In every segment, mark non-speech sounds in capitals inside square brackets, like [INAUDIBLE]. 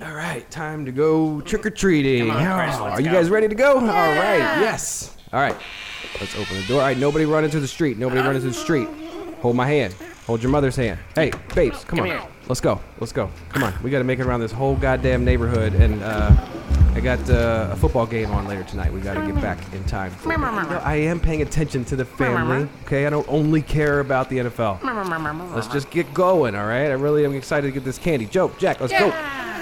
All right, time to go trick or treating. Come on, Oh, are you go. guys ready to go? All right, yes. All right, let's open the door. All right, nobody run into the street. Nobody run into the street. Hold my hand. Hold your mother's hand. Hey, babes, come, on. here. Let's go. Let's go. Come on. We got to make it around this whole goddamn neighborhood. And uh, I got uh, a football game on later tonight. We got to get back in time. For. You know, I am paying attention to the family. Okay, I don't only care about the NFL. Let's just get going, all right? I really am excited to get this candy. Joe, Jack, let's go.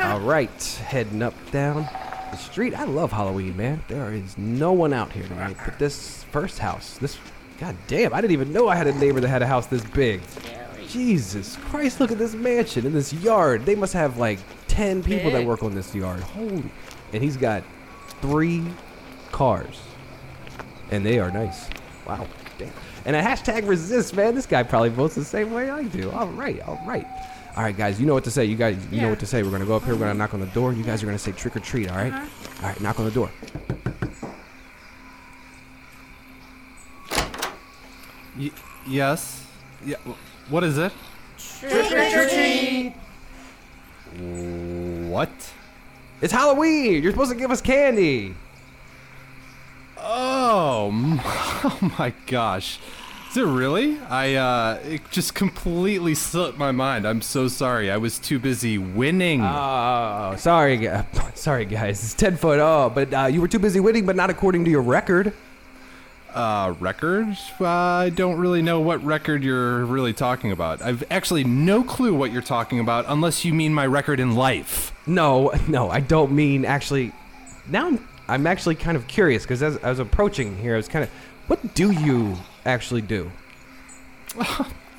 All right, heading up down the street. I love Halloween, man. There is no one out here tonight, but this first house, this, god damn, I didn't even know I had a neighbor that had a house this big. Jesus Christ, look at this mansion and this yard. They must have like 10 people that work on this yard. Holy. And he's got three cars. And they are nice. Wow. Damn. And a hashtag resist, man. This guy probably votes the same way I do. All right, all right. All right, guys, you know what to say. You guys, you know what to say. We're going to go up here. We're going to knock on the door. You guys are going to say trick or treat, all right? Uh-huh. All right, knock on the door. Y- yes. Yeah. What is it? Trick or treat. What? It's Halloween. You're supposed to give us candy. Oh, [LAUGHS] oh my gosh. Is it really? I uh it just completely slipped my mind. I'm so sorry. I was too busy winning. Oh, sorry, [LAUGHS] sorry, guys. It's ten foot. Oh, but uh, you were too busy winning, but not according to your record. Uh, record? Uh, I don't really know what record you're really talking about. I've actually no clue what you're talking about unless you mean my record in life. No, [LAUGHS] no, I don't mean actually. Now I'm, I'm actually kind of curious because as I was approaching here, I was kind of, what do you actually do? [LAUGHS]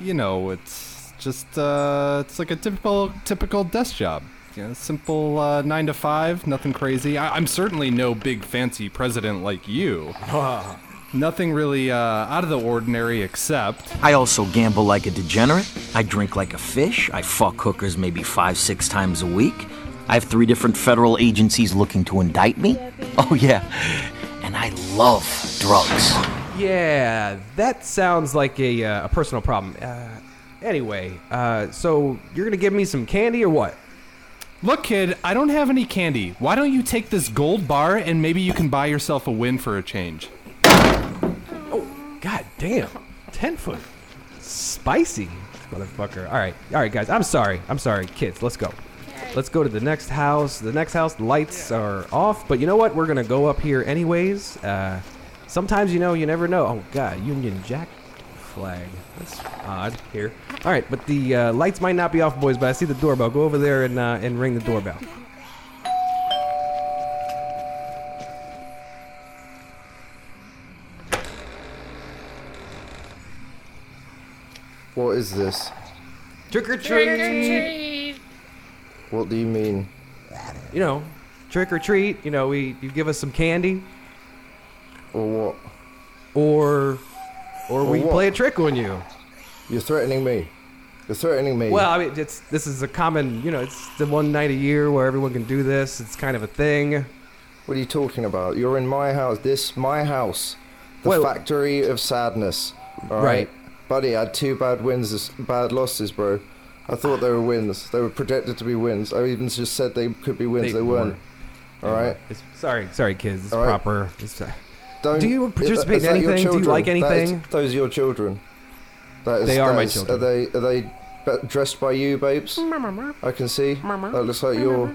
You know, it's just uh it's like a typical typical desk job. You know, simple uh, nine to five, nothing crazy. I- I'm certainly no big fancy president like you. [LAUGHS] Nothing really uh, out of the ordinary except I also gamble like a degenerate. I drink like a fish. I fuck hookers maybe five, six times a week. I have three different federal agencies looking to indict me. [LAUGHS] Oh, yeah. And I love drugs. Yeah, that sounds like a, uh, a personal problem. Uh, anyway, uh, so you're gonna give me some candy or what? Look, kid, I don't have any candy. Why don't you take this gold bar and maybe you can buy yourself a win for a change? God damn, ten foot, spicy motherfucker. All right, all right, guys. I'm sorry. I'm sorry, kids. Let's go. Let's go to the next house. The next house, the lights are off, but you know what? We're gonna go up here anyways. Uh, sometimes you know, you never know. Oh God, Union Jack flag. That's odd here. All right, but the uh, lights might not be off, boys. But I see the doorbell. Go over there and uh, and ring the doorbell. What is this? Trick or treat. What do you mean? You know, trick or treat. You know, we you give us some candy, Or what? or or we what? play a trick on you. You're threatening me. You're threatening me. Well, I mean, it's this is a common, you know, it's the one night a year where everyone can do this. It's kind of a thing. what are you talking about? You're in my house. This my house. The Well- factory of sadness. All Right. right. Buddy, I had two bad wins, bad losses, bro. I thought they were wins. They were projected to be wins. I even just said they could be wins. They They, weren't. All right. It's, sorry, sorry, kids. It's All right. proper. It's, uh, Don't. Do you is that- participate is in your anything? Do you children? like That is- anything? those are your children. That is, They are that my is- children. Are they? Are they be- dressed by you, babes? I can see. That looks like your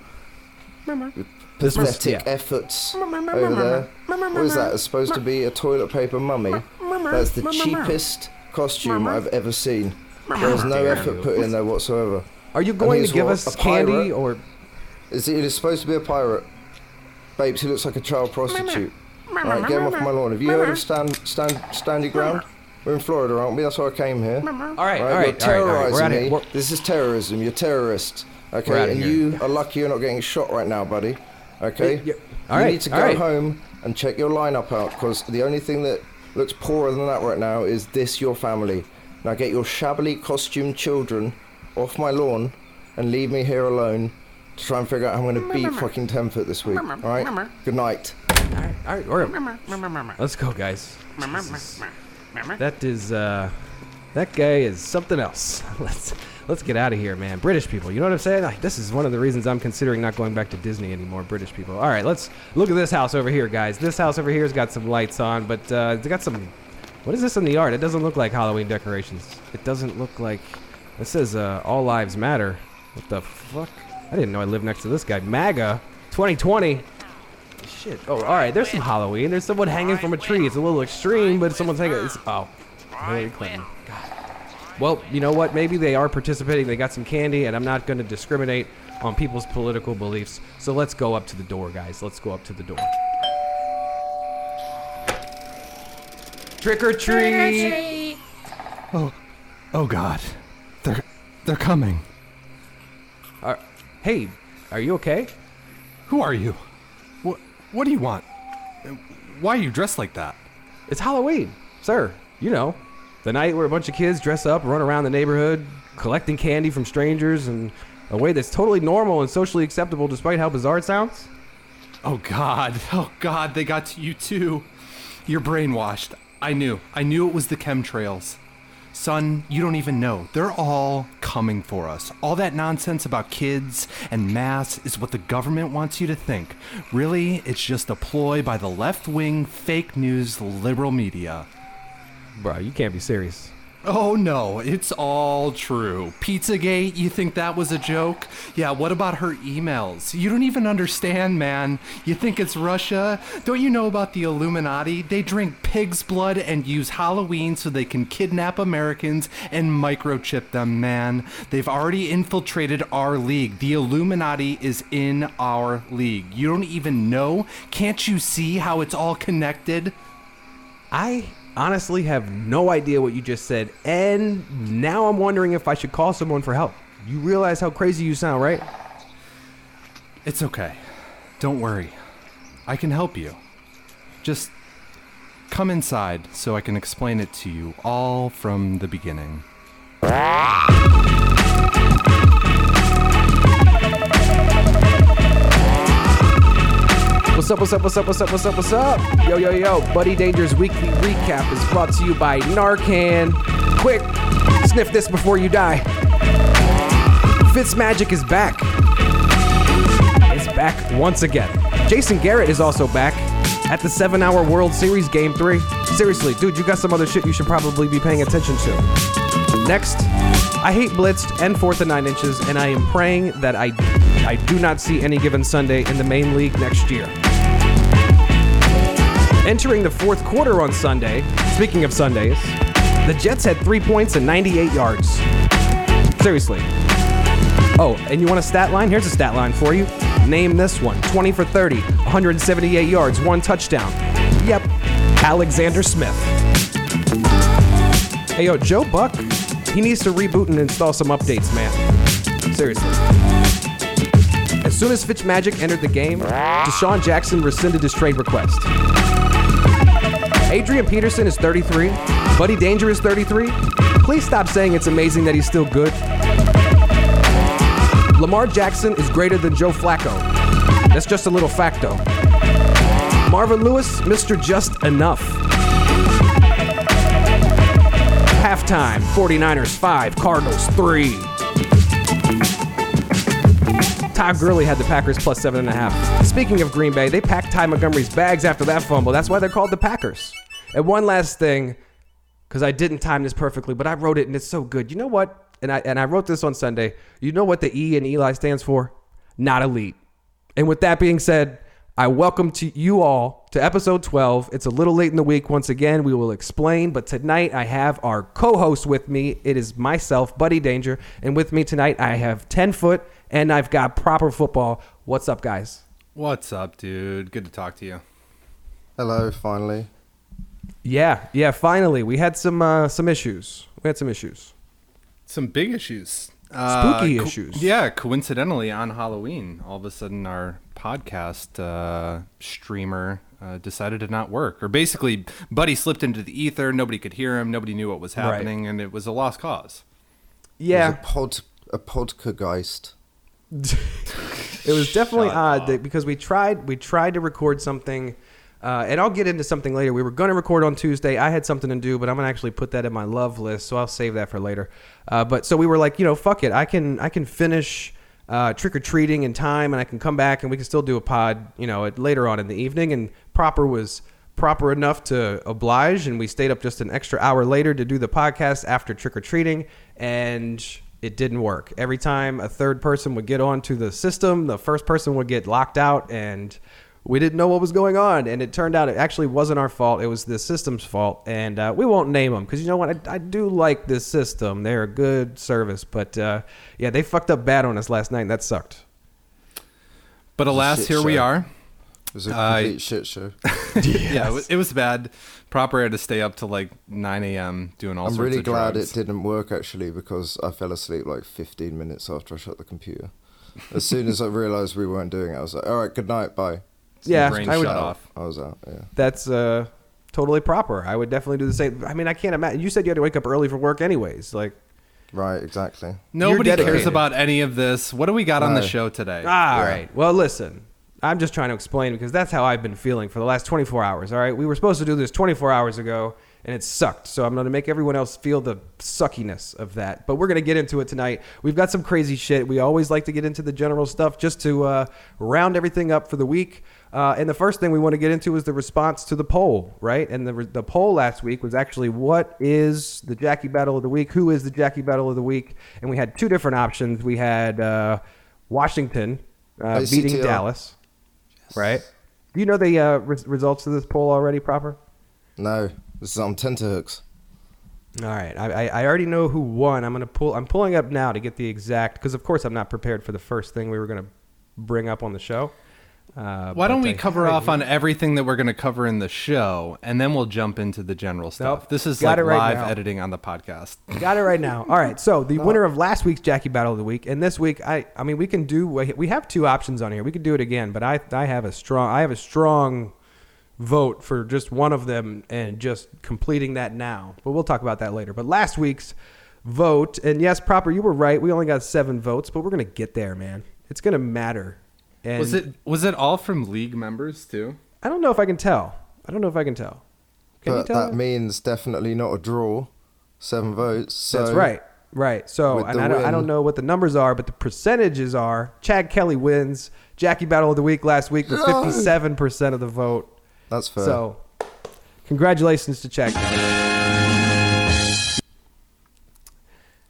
pathetic yeah. efforts over there. What is that? It's supposed to be a toilet paper mummy. That's the cheapest costume I've ever seen. There's no effort put in there whatsoever. Are you going to give what, us a candy or? Is he, he's supposed to be a pirate? Babes, he looks like a child prostitute. Alright, get him off my lawn. Have you heard of stand, stand, stand your ground? We're in Florida, aren't we? That's why I came here. All right, all Alright, right, you're all right, all right. terrorizing We're me. here. We're- This is terrorism. You're terrorists. We're Okay, and here. you are lucky you're not getting shot right now, buddy. Okay? Yeah, yeah. All you right, need to go right. home and check your lineup out because the only thing that looks poorer than that right now is this your family. Now get your shabbily costumed children off my lawn and leave me here alone to try and figure out how I'm going to mm, beat mm, mm, fucking Tenfoot this week. All right? Good night. All right, all right. We're, let's go, guys. Jesus. That is uh, That guy is something else. [LAUGHS] Let's let's get out of here, man. British people, you know what I'm saying? Like, this is one of the reasons I'm considering not going back to Disney anymore. British people. All right, let's look at this house over here, guys. This house over here's got some lights on, but uh, it's got some. What is this in the yard? It doesn't look like Halloween decorations. It doesn't look like. This says uh, "All Lives Matter." What the fuck? I didn't know I lived next to this guy. MAGA 2020. Shit. Oh, all right. There's some Halloween. There's someone hanging from a tree. It's a little extreme, but someone's hanging. It's, oh, Hillary Clinton. God. Well, you know what? Maybe they are participating. They got some candy, and I'm not going to discriminate on people's political beliefs. So let's go up to the door, guys. Let's go up to the door. Trick or treat. Oh, oh God, they're they're coming. Are, hey, are you okay? Who are you? What what do you want? Why are you dressed like that? It's Halloween, sir. You know, the night where a bunch of kids dress up, run around the neighborhood, collecting candy from strangers in a way that's totally normal and socially acceptable, despite how bizarre it sounds. Oh God, oh God, they got to you too. You're brainwashed. I knew. I knew it was the chemtrails. Son, you don't even know. They're all coming for us. All that nonsense about kids and masks is what the government wants you to think. Really, it's just a ploy by the left wing, fake news, liberal media. Bro, you can't be serious. Oh no, it's all true. Pizzagate, you think that was a joke? Yeah, what about her emails? You don't even understand, man. You think it's Russia? Don't you know about the Illuminati? They drink pig's blood and use Halloween so they can kidnap Americans and microchip them, man. They've already infiltrated our league. The Illuminati is in our league. You don't even know? Can't you see how it's all connected? I honestly have no idea what you just said, and now I'm wondering if I should call someone for help. You realize how crazy you sound, right? It's okay. Don't worry. I can help you. Just come inside so I can explain it to you all from the beginning. What's up, what's up, what's up, what's up, what's up, what's up? Yo, yo, yo. Buddy Danger's weekly recap is brought to you by Narcan. Quick, sniff this before you die. Fitz Magic is back. Is back once again. Jason Garrett is also back at the 7 hour World Series Game 3. Seriously, dude, you got some other shit you should probably be paying attention to. Next, I hate blitzed and fourth and nine inches, and I am praying that I I do not see any given Sunday in the main league next year. Entering the fourth quarter on Sunday, speaking of Sundays, the Jets had three points and 98 yards. Seriously. Oh, and you want a stat line? Here's a stat line for you. Name this one 20 for 30, 178 yards, one touchdown. Yep, Alexander Smith. Hey, yo, Joe Buck, he needs to reboot and install some updates, man. Seriously. As soon as Fitzmagic entered the game, DeSean Jackson rescinded his trade request. Adrian Peterson is 33. Buddy Danger is 33. Please stop saying it's amazing that he's still good. Lamar Jackson is greater than Joe Flacco. That's just a little facto. Marvin Lewis, Mr. Just Enough. Halftime 49ers 5, Cardinals 3. Todd Gurley had the Packers plus seven and a half. Speaking of Green Bay, they packed Ty Montgomery's bags after that fumble. That's why they're called the Packers. And one last thing, because I didn't time this perfectly, but I wrote it and it's so good. You know what? And I and I wrote this on Sunday. You know what the E in Eli stands for? Not elite. And with that being said, I welcome to you all to episode 12. It's a little late in the week. Once again, we will explain. But tonight I have our co-host with me. It is myself, Buddy Danger, and with me tonight I have 10 foot and I've got proper football. What's up, guys? What's up, dude? Good to talk to you. Hello, finally. Yeah, yeah. Finally, we had some uh, some issues. We had some issues. Some big issues. Spooky co- issues. Yeah, coincidentally on Halloween, all of a sudden our podcast uh, streamer uh, decided to not work. Or basically, Buddy slipped into the ether. Nobody could hear him. Nobody knew what was Right. happening, and it was a lost cause. Yeah, It was a pod, a podcageist. [LAUGHS] it was definitely Shut odd that because we tried we tried to record something Uh, and I'll get into something later. We were going to record on Tuesday. I had something to do, but I'm gonna actually put that in my love list, so I'll save that for later. Uh, but so we were like, you know, fuck it. I can I can finish uh, trick or treating in time, and I can come back and we can still do a pod, you know, at, later on in the evening. And proper was proper enough to oblige, and we stayed up just an extra hour later to do the podcast after trick or treating, and it didn't work. Every time a third person would get onto the system, the first person would get locked out, and we didn't know what was going on. And it turned out it actually wasn't our fault; it was the system's fault. And uh, we won't name them because you know what? I, I, do like this system; they're a good service, but uh, yeah, they fucked up bad on us last night, and that sucked. But alas, here show. we are. It was a complete uh, shit show. yes. [LAUGHS] Yeah, it was, it was, bad. Proper had to stay up till like 9 a.m. doing all I'm sorts really of glad drugs. it didn't work actually because I fell asleep like 15 minutes after I shut the computer. As soon as I realized we weren't doing it, I was like, all right, good night, bye. So yeah, I would, off. I was out, yeah. That's uh, totally proper. I would definitely do the same. I mean, I can't imagine. You said you had to wake up early for work anyways. Like, Right, exactly. Nobody cares about any of this. What do we got no. on the show today? Ah, yeah. right. Well, listen. I'm just trying to explain because that's how I've been feeling for the last 24 hours. All right, we were supposed to do this 24 hours ago, and it sucked. So I'm going to make everyone else feel the suckiness of that. But we're going to get into it tonight. We've got some crazy shit. We always like to get into the general stuff just to uh, round everything up for the week. Uh, and the first thing we want to get into is the response to the poll, right? And the, the poll last week was actually what is the Jackie Battle of the Week? Who is the Jackie Battle of the Week? And we had two different options. We had uh, Washington uh, beating Dallas right? Do you know the uh, re- results of this poll already, proper? No, this is on tenterhooks. All right, I, I already know who won. I'm gonna pull. I'm pulling up now to get the exact because of course I'm not prepared for the first thing we were gonna bring up on the show. Uh, Why don't we I cover off on everything that we're going to cover in the show, and then we'll jump into the general stuff. Nope. This is Got like right live now. editing on the podcast. [LAUGHS] Got it right now. All right. So the winner of last week's Jackie Battle of the Week, and this week, I I mean, we can do. We have two options on here. We could do it again, but I I have a strong I have a strong vote for just one of them and just completing that now. But we'll talk about that later. But last week's vote, and yes, proper, you were right. We only got seven votes, but we're gonna get there, man. It's gonna matter and was it was it all from league members too? I don't know if I can tell. I don't know if I can tell. Can but that means definitely not a draw. Seven votes. So That's right. Right. So, and I don't, I don't know what the numbers are, but the percentages are Chad Kelly wins. Jackie Battle of the Week last week with [LAUGHS] 57% of the vote. That's fair. So, congratulations to Chad Kelly.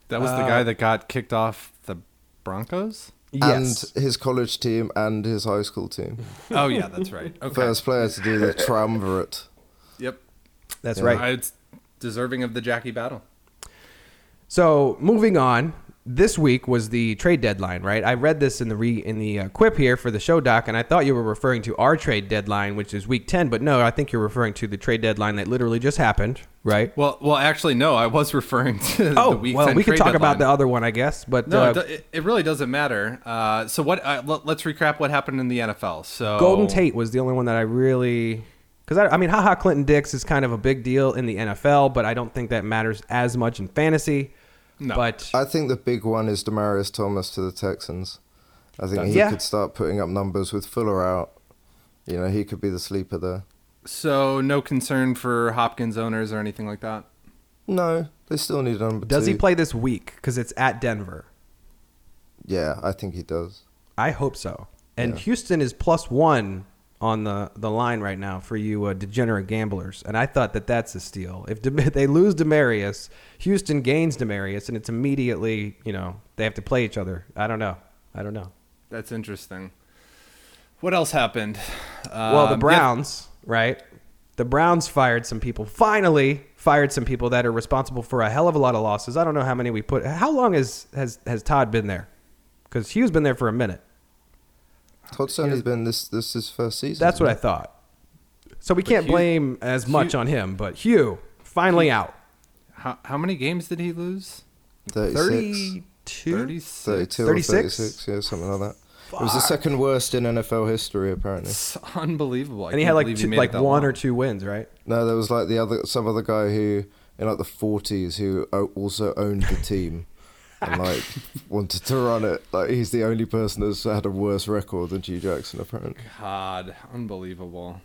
That was uh, the guy that got kicked off the Broncos? Yes. And his college team and his high school team. [LAUGHS] Oh yeah, that's right. Okay. First player to do the [LAUGHS] triumvirate. Yep. That's yeah. right. Uh, it's deserving of the Jackie battle. So moving on, this week was the trade deadline, right? I read this in the re, in the uh, quip here for the show doc, and I thought you were referring to our trade deadline, which is week ten. But no, I think you're referring to the trade deadline that literally just happened, right? Well, well, actually, no, I was [LAUGHS] referring to oh, the week. well, we could talk deadline. about the other one, I guess. But no, uh, it, it, really doesn't matter. Uh, so what? Uh, let's recap what happened in the NFL. So Golden Tate was the only one that I really. Because I, I mean, Ha Ha, Clinton Dix is kind of a big deal in the NFL, but I don't think that matters as much in fantasy. No. But I think the big one is Demaryius Thomas to the Texans. I think he yeah. could start putting up numbers with Fuller out. You know, he could be the sleeper there. So no concern for Hopkins owners or anything like that. No, they still need number. Does two. he play this week? Because it's at Denver. Yeah, I think he does. I hope so. And yeah. Houston is plus one on the, the line right now for you uh, degenerate gamblers, and I thought that that's a steal. If De- [LAUGHS] they lose Demaryius, Houston gains Demaryius, and it's immediately you know they have to play each other. I don't know. I don't know. That's interesting. What else happened? well, the um, Browns, yeah. right? The Browns fired some people. Finally, fired some people that are responsible for a hell of a lot of losses. I don't know how many we put. How long has has has Todd been there? Because Hue's been there for a minute. Todd has been this this his first season. That's what I thought. So we but can't Hue, blame as much Hue, on him, but Hue finally out. How how many games did he lose? 36. 32? 32 36? 36, yeah, something like that. Fuck. It was the second worst in NFL history, apparently. It's unbelievable. I and he had like two, like one long. or two wins, right? No, there was like the other some other guy who in like the 40s who uh, also owned the team and like [LAUGHS] wanted to run it. Like he's the only person that's had a worse record than G Jackson apparently. God, unbelievable.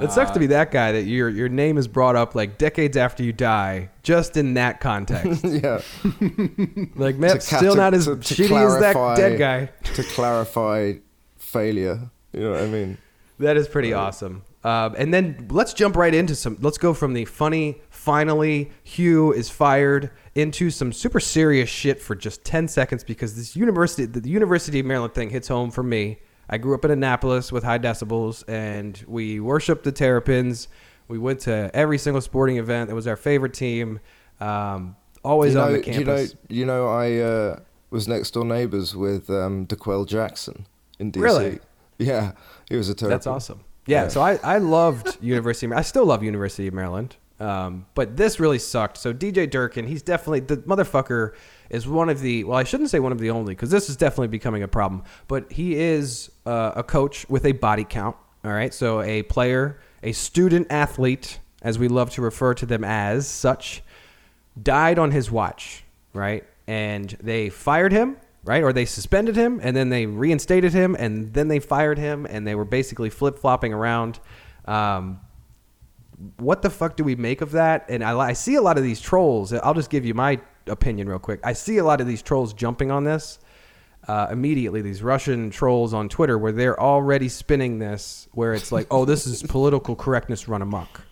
It sucks to be that guy that your your name is brought up like decades after you die, just in that context. [LAUGHS] yeah. [LAUGHS] like, man, To still cata- not as to- to shitty as that dead guy. To clarify failure. You know what I mean? That is pretty awesome. Um, and then let's jump right into some. Let's go from the funny, finally, Hue is fired, into some super serious shit for just 10 seconds because this university, the University of Maryland thing hits home for me. I grew up in Annapolis with high decibels, and we worshiped the Terrapins. We went to every single sporting event. It was our favorite team. Um, always you know, on the you know, campus. you know, I uh, was next door neighbours with um, D'Qwell Jackson in DC. Really? Yeah, he was a terrible. That's awesome. Yeah, Yeah. so I, I loved [LAUGHS] University of Maryland. I still love University of Maryland. Um, but this really sucked. So DJ Durkin, he's definitely the motherfucker is one of the well, I shouldn't say one of the only because this is definitely becoming a problem. But he is uh, a coach with a body count. All right, so a player, a student athlete, as we love to refer to them as such, died on his watch, right? And they fired him, right? Or they suspended him and then they reinstated him and then they fired him and they were basically flip flopping around. Um, what the fuck do we make of that? And I, I see a lot of these trolls. I'll just give you my opinion real quick. I see a lot of these trolls jumping on this uh, immediately. These Russian trolls on Twitter where they're already spinning this, where it's like, oh, this is political correctness run amok.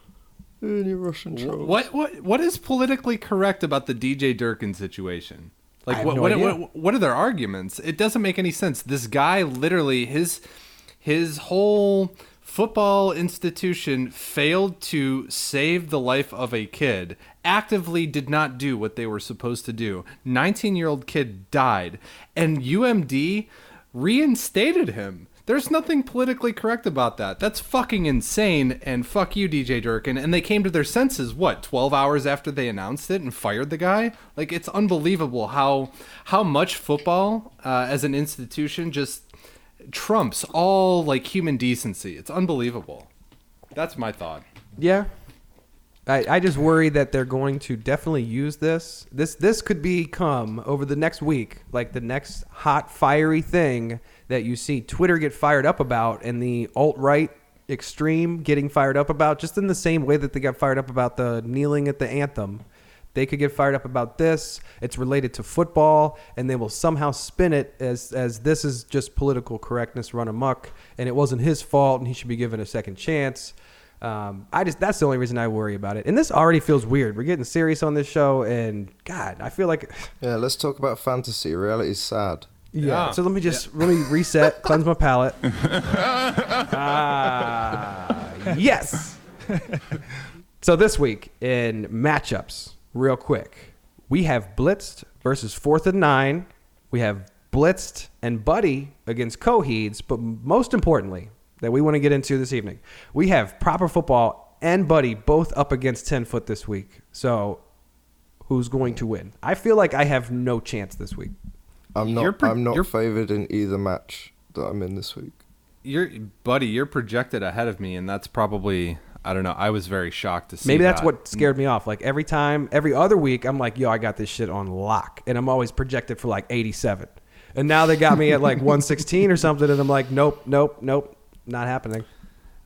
Any Russian troll. What what what is politically correct about the DJ Durkin situation? Like I have what no what, idea. what what are their arguments? It doesn't make any sense. This guy literally his his whole football institution failed to save the life of a kid. Actively did not do what they were supposed to do. 19-year-old kid died and UMD reinstated him. There's nothing politically correct about that. That's fucking insane. And fuck you, DJ Durkin. And they came to their senses, what, 12 hours after they announced it and fired the guy? Like, it's unbelievable how how much football uh, as an institution just trumps all like human decency. It's unbelievable. That's my thought. Yeah. I, I just worry that they're going to definitely use this. This this could become over the next week, like the next hot fiery thing that you see Twitter get fired up about and the alt right extreme getting fired up about, just in the same way that they got fired up about the kneeling at the anthem. They could get fired up about this. It's related to football, and they will somehow spin it as as this is just political correctness run amok, and it wasn't his fault, and he should be given a second chance. Um, I just that's the only reason I worry about it. And this already feels weird. We're getting serious on this show, and God, I feel like [LAUGHS] Yeah, let's talk about fantasy. Reality's sad. yeah. Yeah. So let me just let me reset, [LAUGHS] cleanse my palate. [LAUGHS] Ah, yes. so this week in matchups, real quick, we have Blitzed versus Fourth and Nine. We have Blitzed and Buddy against Coheeds, but most importantly, that we want to get into this evening, we have Proper Football and Buddy both up against Ten Foot this week. So, who's going to win? I feel like I have no chance this week. I'm not. pre- I'm not you're- favoured in either match that I'm in this week. You're buddy, you're projected ahead of me and that's probably I don't know. I was very shocked to see Maybe that's that. what scared me off. Like every time, every other week, I'm like, yo, I got this shit on lock. And I'm always projected for like 87. And now they got me at like [LAUGHS] 116 or something. And I'm like, nope, nope, nope, not happening.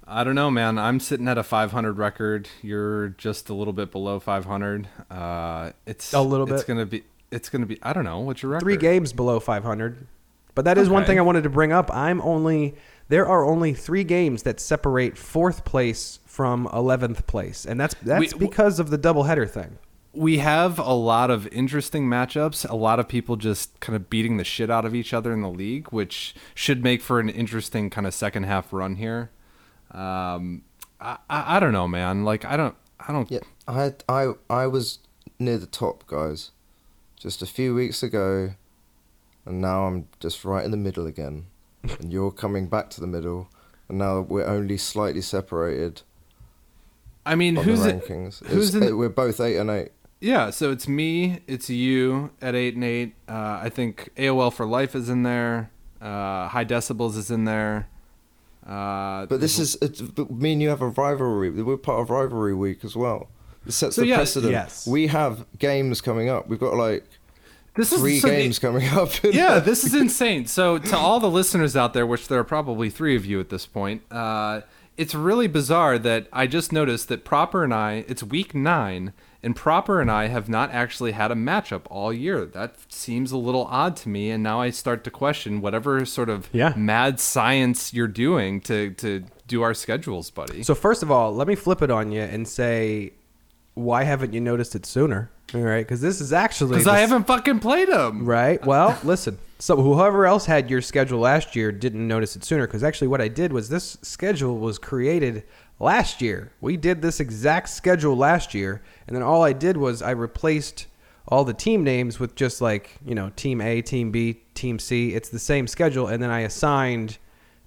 I don't know, man. I'm sitting at a 500 record. You're just a little bit below 500. Uh, it's A little bit. It's gonna be. It's gonna be. I don't know. What's your record? Three games below 500. But that is one thing I wanted to bring up. I'm only, there are only three games that separate fourth place from 11th place. And that's, that's We- because of the doubleheader thing. We have a lot of interesting matchups. A lot of people just kind of beating the shit out of each other in the league, which should make for an interesting kind of second half run here. Um, I, I, I don't know, man. Like I don't. I don't. Yeah, I I I was near the top, guys, just a few weeks ago, and now I'm just right in the middle again, and you're coming back to the middle, and now we're only slightly separated I mean, who's the it? rankings. who's It's- in the- we're both eight and eight. Yeah, so it's me, it's you at eight and eight. Uh, I think AOL for Life is in there. Uh, High Decibels is in there. Uh, But this is it's, me and you have a rivalry. We're part of rivalry week as well. It sets So, the yeah, precedent. yes. We have games coming up. We've got like this is three so- games coming up. [LAUGHS] yeah, this is insane. So to all the listeners out there, which there are probably three of you at this point, uh, it's really bizarre that I just noticed that Proper and I, it's week nine, and Proper and I have not actually had a matchup all year. That seems a little odd to me, and now I start to question whatever sort of Yeah. mad science you're doing to to do our schedules, buddy. So first of all, let me flip it on you and say, why haven't you noticed it sooner? All right, because this is actually Because I haven't fucking played them. Right. Well, [LAUGHS] listen. So whoever else had your schedule last year didn't notice it sooner because actually what I did was this schedule was created last year. We did this exact schedule last year, and then all I did was I replaced all the team names with just like you know team A, team B, team C. It's the same schedule, and then I assigned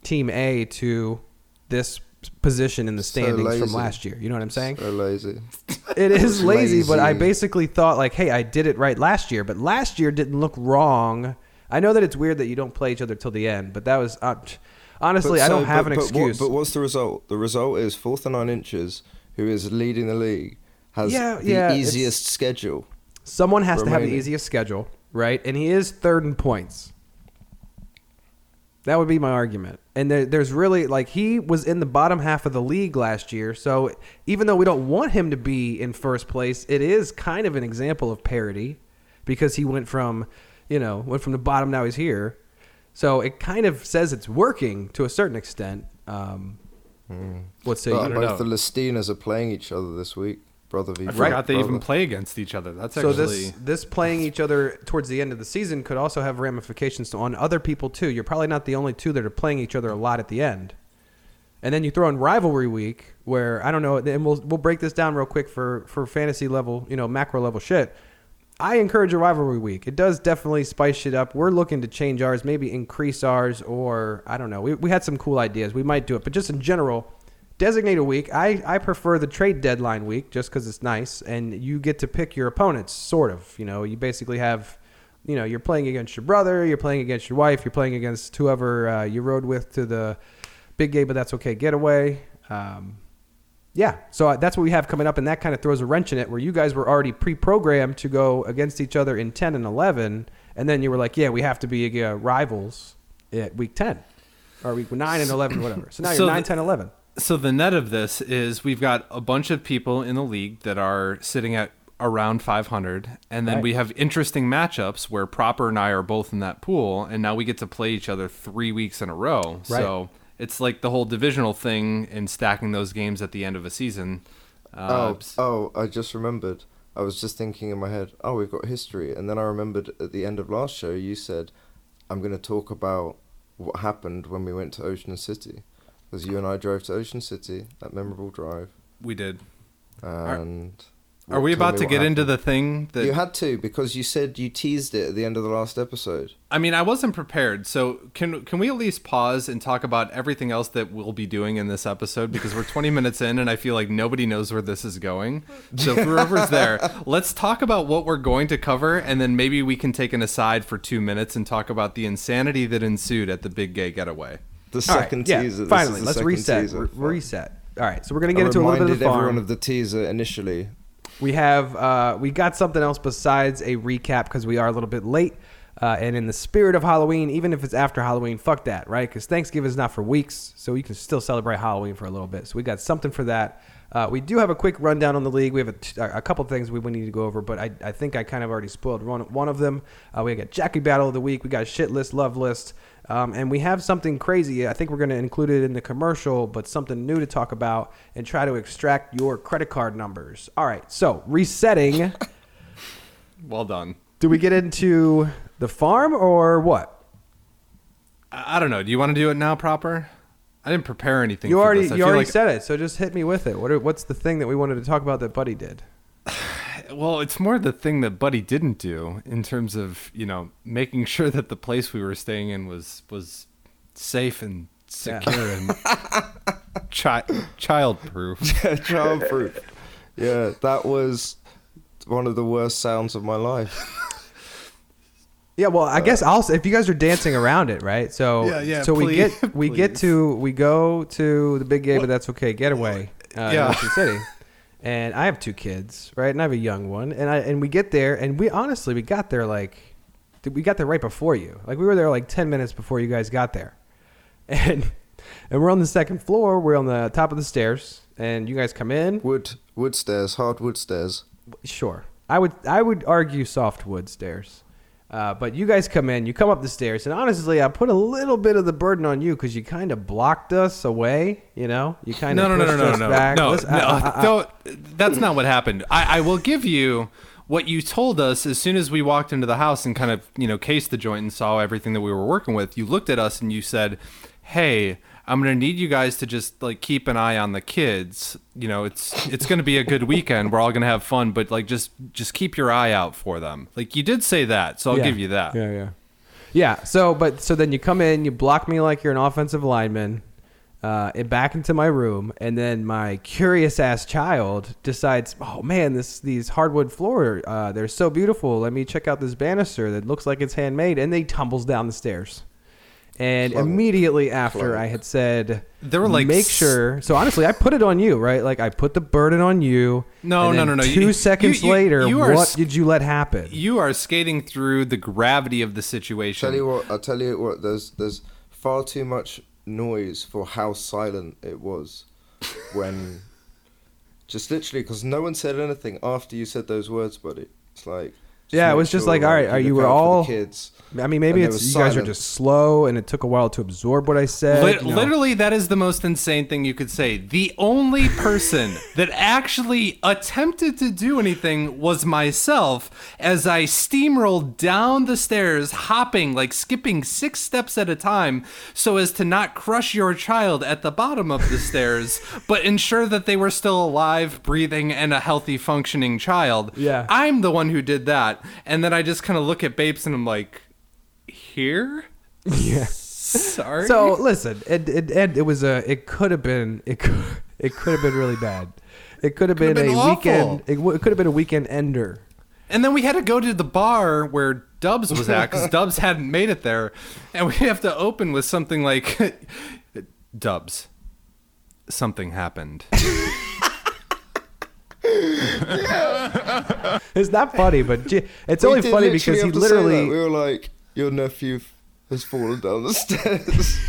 team A to this position in the So standings from last year. You know what I'm saying? So lazy. [LAUGHS] It is [LAUGHS] lazy, but I basically thought like, hey, I did it right last year, but last year didn't look wrong. I know that it's weird that you don't play each other till the end, but that was uh, honestly, But I don't have but- an but excuse. What, but what's the result? The result is fourth and nine inches, who is leading the league, has Yeah, the yeah, easiest schedule. Someone has to have the easiest schedule, right? And he is third in points. That would be my argument. And there, there's really like he was in the bottom half of the league last year, so even though we don't want him to be in first place, it is kind of an example of parity because he went from, you know, went from the bottom now he's here. So it kind of says it's working to a certain extent. Um, Let's say But don't both know. the Listinas are playing each other this week, brother v I brother. forgot they even play against each other. That's So actually this this playing each other towards the end of the season could also have ramifications on other people too. You're probably not the only two that are playing each other a lot at the end. And then you throw in rivalry week, where I don't know, and we'll we'll break this down real quick for for fantasy level, you know, macro level shit. I encourage a rivalry week. It does definitely spice shit up. We're looking to change ours, maybe increase ours, or I don't know. We, we had some cool ideas. We might do it, but just in general, designate a week. I, I prefer the trade deadline week just because it's nice, and you get to pick your opponents, sort of. You know, you basically have, you know, you're playing against your brother, you're playing against your wife, you're playing against whoever uh, you rode with to the big game, but that's okay getaway. Um, yeah, so that's what we have coming up, and that kind of throws a wrench in it where you guys were already pre-programmed to go against each other in 10 and 11, and then you were like, yeah, we have to be uh, rivals at week 10 or week 9 and 11, whatever. So now you're 9, the- 10, 11. So the net of this is we've got a bunch of people in the league that are sitting at around 500 and then Right. we have interesting matchups where Proper and I are both in that pool and now we get to play each other 3 weeks in a row. So it's like the whole divisional thing and stacking those games at the end of a season. Uh, Oh, oh, I just remembered. I was just thinking in my head, oh, we've got history. And then I remembered at the end of last show, you said, I'm going to talk about what happened when we went to Ocean City. Because you and I drove to Ocean City, that memorable drive. we did. And. Are we about to get into the thing that You had to, because you said you teased it at the end of the last episode. I mean, I wasn't prepared. So can can we at least pause and talk about everything else that we'll be doing in this episode because we're 20 minutes in and I feel like nobody knows where this is going. So whoever's there, [LAUGHS] let's talk about what we're going to cover and then maybe we can take an aside for 2 minutes and talk about the insanity that ensued at the big gay getaway. The All right, second yeah, teaser. finally, let's reset. teaser. re- reset. All right, so we're gonna I get into a little bit of the farm. everyone of the teaser initially. We have uh, we got something else besides a recap because we are a little bit late. Uh, and in the spirit of Halloween, even if it's after Halloween, fuck that, right? Because Thanksgiving is not for weeks, so you can still celebrate Halloween for a little bit. So we got something for that. Uh, we do have a quick rundown on the league. We have a, t- a couple things we, we need to go over, but I, I think I kind of already spoiled one, one of them. Uh, we got Jackie Battle of the Week. We got shit list, love list. Um, and we have something crazy. I think we're going to include it in the commercial, but something new to talk about and try to extract your credit card numbers. All right, so resetting. [LAUGHS] Well done. do we get into the farm or what? I, I don't know. Do you want to do it now proper? I didn't prepare anything. You for already this. You already like- said it, so just hit me with it. What are, what's the thing that we wanted to talk about that Buddy did? [SIGHS] Well, it's more the thing that Buddy didn't do in terms of you know making [LAUGHS] sure that the place we were staying in was was safe and secure and [LAUGHS] chi- child proof. [LAUGHS] Child proof. Yeah, that was one of the worst sounds of my life. Yeah, well, I guess I'll if you guys are dancing around it, right? So Yeah, yeah, So we please, get [LAUGHS] we get please. to we go to the big game, but that's okay. Getaway, uh, Yeah. Ocean City, and I have two kids, right? And I have a young one, and I and we get there, and we honestly we got there like we got there right before you, like we were there like ten minutes before you guys got there, [LAUGHS] and and we're on the second floor. We're on the top of the stairs, and you guys come in. Wood, wood stairs, hard wood stairs. Sure, I would I would argue soft wood stairs. Uh, but you guys come in, you come up the stairs, and honestly, I put a little bit of the burden on you because you kind of blocked us away. You know, you kind of no, no, no, no, us no, back. no, Listen, no. I- I- don't- that's not what happened. I, I will give you what you told us as soon as we walked into the house and kind of you know cased the joint and saw everything that we were working with. You looked at us and you said, "Hey." I'm gonna need you guys to just like keep an eye on the kids. You know, it's it's gonna be a good weekend. We're all gonna have fun, but like just just keep your eye out for them. Like you did say that, so I'll Yeah. give you that. Yeah, yeah, yeah. So, but so then you come in, you block me like you're an offensive lineman, uh, and back into my room, and then my curious ass child decides, oh man, this these hardwood floor, uh, they're so beautiful. Let me check out this banister that looks like it's handmade, and they tumbles down the stairs. And Love it. immediately after Love. I had said, There were, like, make s- sure. So honestly, I put it on you, right? Like I put the burden on you. No, and no, then no, no. Two You- seconds you- you- later, you are what did you let happen? You are skating through the gravity of the situation. Tell you what, I'll tell you what. There's there's far too much noise for how silent it was [LAUGHS] when, just literally, because no one said anything after you said those words, buddy. It's like Yeah, it make was just like, all right, are you were out for the all- kids. I mean, maybe it's you guys are just slow, and it took a while to absorb what I said. Lit- you know. Literally, that is the most insane thing you could say. The only person [LAUGHS] that actually attempted to do anything was myself as I steamrolled down the stairs, hopping, like skipping six steps at a time, so as to not crush your child at the bottom of the [LAUGHS] stairs, but ensure that they were still alive, breathing, and a healthy, functioning child. Yeah. I'm the one who did that. And then I just kind of look at Babes and I'm like, here? Yeah. Sorry. So listen, it it it, it was a it could have been it could it could have been really bad. It could have been, been a awful. weekend. It, w- it could have been a weekend ender. And then we had to go to the bar where Dubs was at because Dubs hadn't made it there, and we have to open with something like, [LAUGHS] "Dubs, something happened." [LAUGHS] It's not funny, but it's We only funny because he have to say that. literally We were like, your nephew has fallen down the stairs.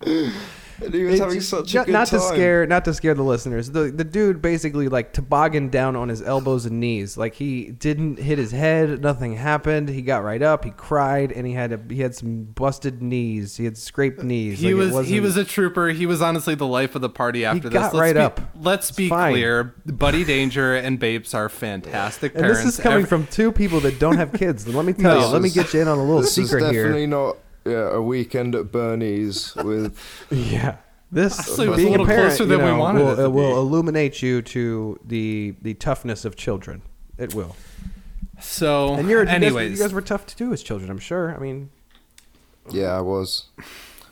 [LAUGHS] and he was It's having just- such not, a good not time. to scare not to scare the listeners. The the dude basically like tobogganed down on his elbows and knees. Like he didn't hit his head. Nothing happened. He got right up. He cried and he had a, he had some busted knees. He had scraped knees. He Like, was he wasn't- a trooper. He was honestly the life of the party after this. got Let's right be, up. Let's be fine. clear: Buddy Danger and Babes are fantastic And parents. this is coming Every- from two people that don't have kids. Let me [LAUGHS] tell No. you. Let me get you in on a little This is secret definitely here. not yeah, a weekend at Bernie's with [LAUGHS] Yeah. This Honestly, it was being a little parent, closer you than we know, wanted will, it to uh, will illuminate you to the the toughness of children. It will. so. And you're you guys- anyways, you guys were tough to do as children. I'm sure. I mean, yeah, I was.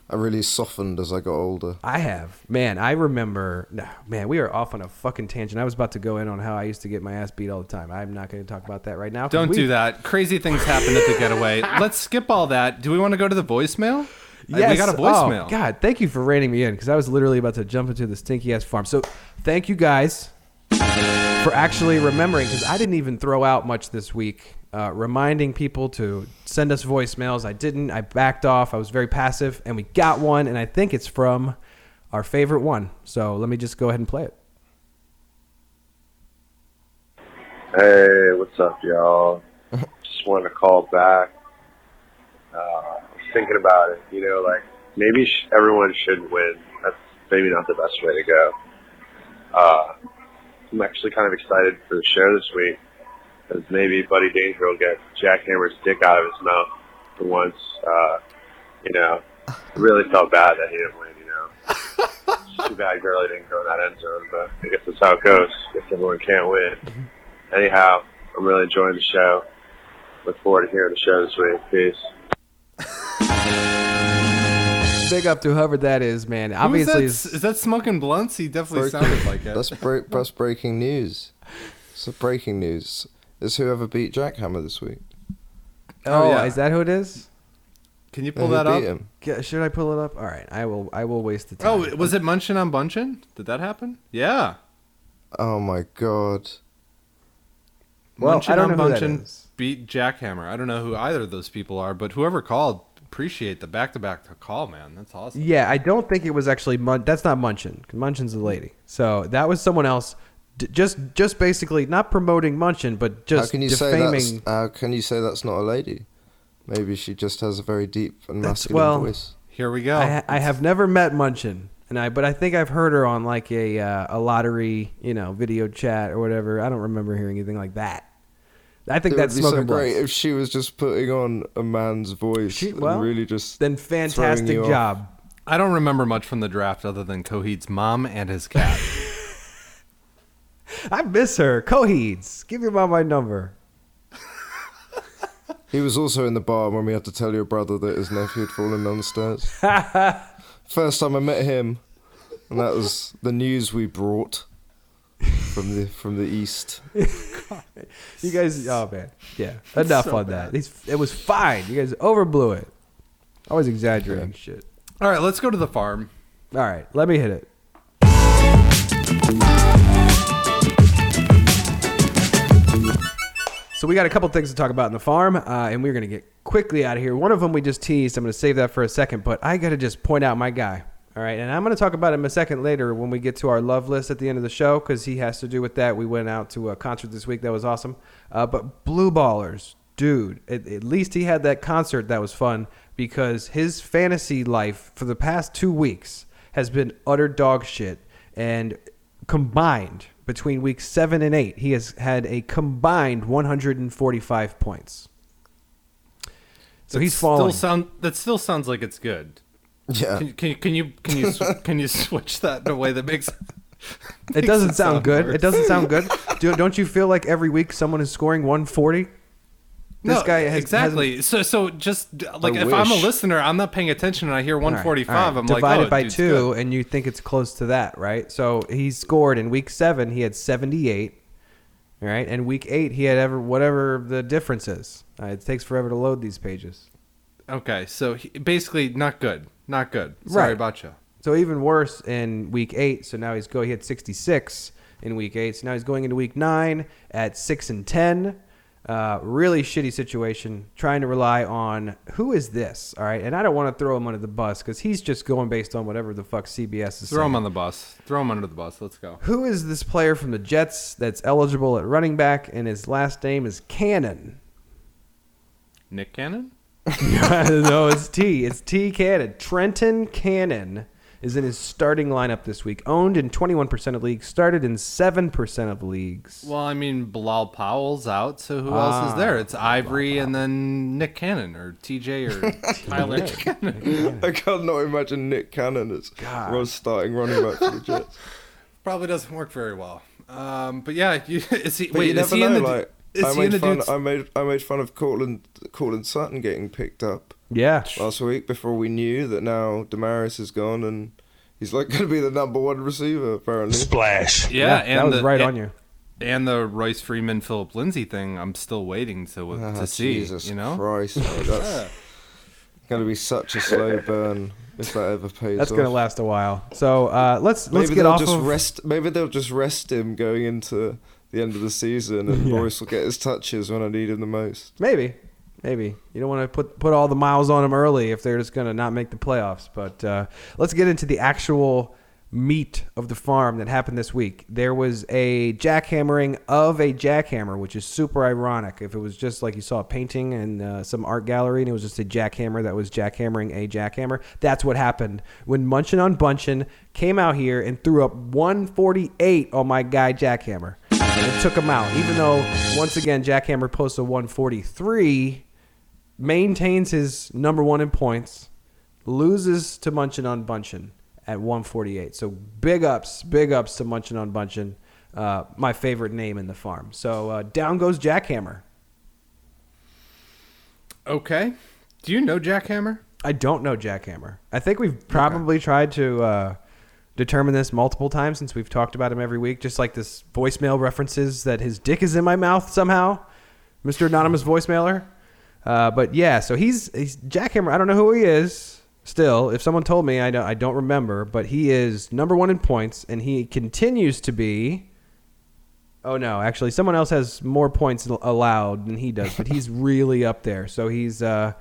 I really softened as I got older. I have. Man, I remember. No, man, we are off on a fucking tangent. I was about to go in on how I used to get my ass beat all the time. I'm not going to talk about that right now. don't we- do that. Crazy things happened at the getaway. [LAUGHS] Let's skip all that. Do we want to go to the voicemail? Yes. we got a oh, voicemail. Oh, God, thank you for reining me in because I was literally about to jump into the stinky ass farm. So, thank you guys for actually remembering because I didn't even throw out much this week, uh, reminding people to send us voicemails. I didn't. I backed off. I was very passive, and we got one, and I think it's from our favorite one. So let me just go ahead and play it. Hey, what's up, y'all? [LAUGHS] Just wanted to call back. Uh, thinking about it. You know, like maybe sh- everyone should win. That's maybe not the best way to go. Uh, I'm actually kind of excited for the show this week because maybe Buddy Danger will get Jackhammer's dick out of his mouth for once. Uh, you know, I really felt bad that he didn't win. You know, it's [LAUGHS] too bad Gurley didn't go in that end zone, but I guess that's how it goes. I guess everyone can't win. Anyhow, I'm really enjoying the show. Look forward to hearing the show this week. Peace. Big up to whoever that is, man. Who is Obviously, that? is- is that smoking blunts? He definitely Break- sounded like it. That's break, that's breaking news. It's breaking news. It's whoever beat Jackhammer this week. oh, yeah. Oh, is that who it is? Can you pull who that up? him? G- Should I pull it up? All right, I will. I will waste the oh, time. Oh, was it Munchin on Bunchin? Did that happen? Yeah. Oh my god. Well, Munchin I don't on know who Bunchin beat Jackhammer. I don't know who either of those people are, but whoever called, appreciate the back-to-back call, man. That's awesome. Yeah, I don't think it was actually Mun- that's not Munchin. Munchin's a lady. So that was someone else. D- just just basically not promoting Munchin, but How just can you say that's? defaming. How can you say that's not a lady? Maybe she just has a very deep and masculine well, voice. Here we go. I, I have never met Munchin, and I but I think I've heard her on like a uh, a lottery, you know, video chat or whatever. I don't remember hearing anything like that. I think It that's would be so smoking great blunts. if she was just putting on a man's voice She- and well, really just Then fantastic you off. job. I don't remember much from the draft other than Coheed's mom and his cat. [LAUGHS] I miss her. Coheeds, give your mom my number. [LAUGHS] He was also in the bar when we had to tell your brother that his nephew had fallen down the stairs. [LAUGHS] First time I met him, and that was the news we brought from the from the east. [LAUGHS] You guys, oh man, yeah. Enough on that. It's, it was fine. You guys overblew it. Always exaggerating shit. All right, let's go to the farm. All right, let me hit it. So we got a couple things to talk about in the farm, uh, and we're gonna get quickly out of here. One of them we just teased. I'm gonna save that for a second, but I gotta just point out my guy. All right, and I'm gonna talk about him a second later when we get to our love list at the end of the show because he has to do with that. We went out to a concert this week that was awesome. Uh, but Blue Ballers, dude, at, at least he had that concert that was fun because his fantasy life for the past two weeks has been utter dog shit and combined between weeks seven and eight, he has had a combined 145 points. So he's falling. Still sound that still sounds like it's good. Yeah, Can, can, can you can you sw- [LAUGHS] can you switch that in a way that makes [LAUGHS] it doesn't sound good. worse? It doesn't sound good. Do, don't you feel like every week someone is scoring 140? This no, guy has, exactly. So so just like if I'm a listener, I'm not paying attention, and I hear All right, 145. all right. I'm divided like, oh, by two, good. and you think it's close to that, right? So he scored in week seven. He had 78. All right, and week eight he had ever whatever the difference is. Uh, it takes forever to load these pages. Okay, so he, basically not good, not good. Sorry Right. about you. So even worse in week eight. So now he's go. He had 66 in week eight. So now he's going into week nine at six and ten. Uh, really shitty situation. Trying to rely on who is this? All right, and I don't want to throw him under the bus because he's just going based on whatever the fuck CBS is Throw saying. him on the bus. Throw him under the bus. Let's go. Who is this player from the Jets that's eligible at running back and his last name is Cannon? Nick Cannon. [LAUGHS] no, it's T. It's T. Cannon. Trenton Cannon is in his starting lineup this week. Owned in 21% of leagues, started in 7% of leagues. Well, I mean, Bilal Powell's out, so who else Ah, is there? It's Ivory and then Nick Cannon or TJ or [LAUGHS] Tyler Cannon. I cannot imagine Nick Cannon as was starting running back for the Jets. [LAUGHS] Probably doesn't work very well. Um, but yeah, [LAUGHS] you, is he? But wait, you is never he know. in the? like is I made fun. dude's? I made I made fun of Courtland Courtland Sutton getting picked up Yeah. last week before we knew that now Demaryius is gone and he's like [LAUGHS] going to be the number one receiver apparently. Splash. Yeah, and that was the, right and, on you. And the Royce Freeman Phillip Lindsay thing, I'm still waiting to Ah, to see. Jesus you know, Christ, mate, that's going to be such a slow burn if that ever pays That's off. going to last a while. So uh, let's let's Maybe get they'll off just of. rest. Maybe they'll just rest him going into the end of the season, and [LAUGHS] Yeah. Royce will get his touches when I need him the most. Maybe, maybe you don't want to put put all the miles on them early if they're just going to not make the playoffs. But uh, let's get into the actual meat of the farm that happened this week. There was a jackhammering of a jackhammer, which is super ironic. If it was just like you saw a painting in uh, some art gallery and it was just a jackhammer that was jackhammering a jackhammer, that's what happened when Munchin on Bunchin came out here and threw up 148 on my guy Jackhammer. And it took him out, even though once again Jackhammer posts a 143, maintains his number one in points, loses to Munchin on Bunchin at 148. So big ups, big ups to Munchin on Bunchin, uh, my favorite name in the farm. So uh, down goes Jackhammer. okay. Do you know Jackhammer? I don't know Jackhammer. I think we've probably tried to uh, determine this multiple times since we've talked about him every week. Just like this voicemail references that his dick is in my mouth somehow, Mr. Anonymous voicemailer. Uh, but yeah, so he's he's Jackhammer. I don't know who he is. Still, if someone told me, I don't, I don't remember. But he is number one in points, and he continues to be. Oh no, actually, someone else has more points allowed than he does, but he's [LAUGHS] really up there. So he's uh,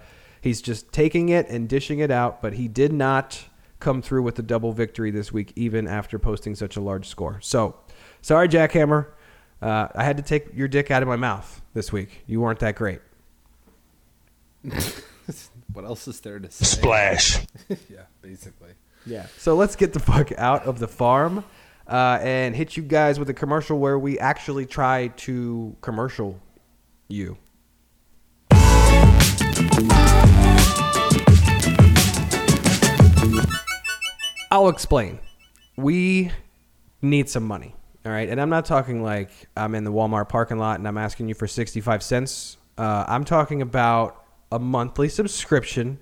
He's just taking it and dishing it out, but he did not come through with a double victory this week, even after posting such a large score. So, sorry, Jackhammer. Uh, I had to take your dick out of my mouth this week. You weren't that great. [LAUGHS] What else is there to say? Splash. [LAUGHS] yeah, basically. Yeah. So let's get the fuck out of the farm uh, and hit you guys with a commercial where we actually try to commercial you. I'll explain. We need some money. All right. And I'm not talking like I'm in the Walmart parking lot and I'm asking you for 65 cents. Uh, I'm talking about a monthly subscription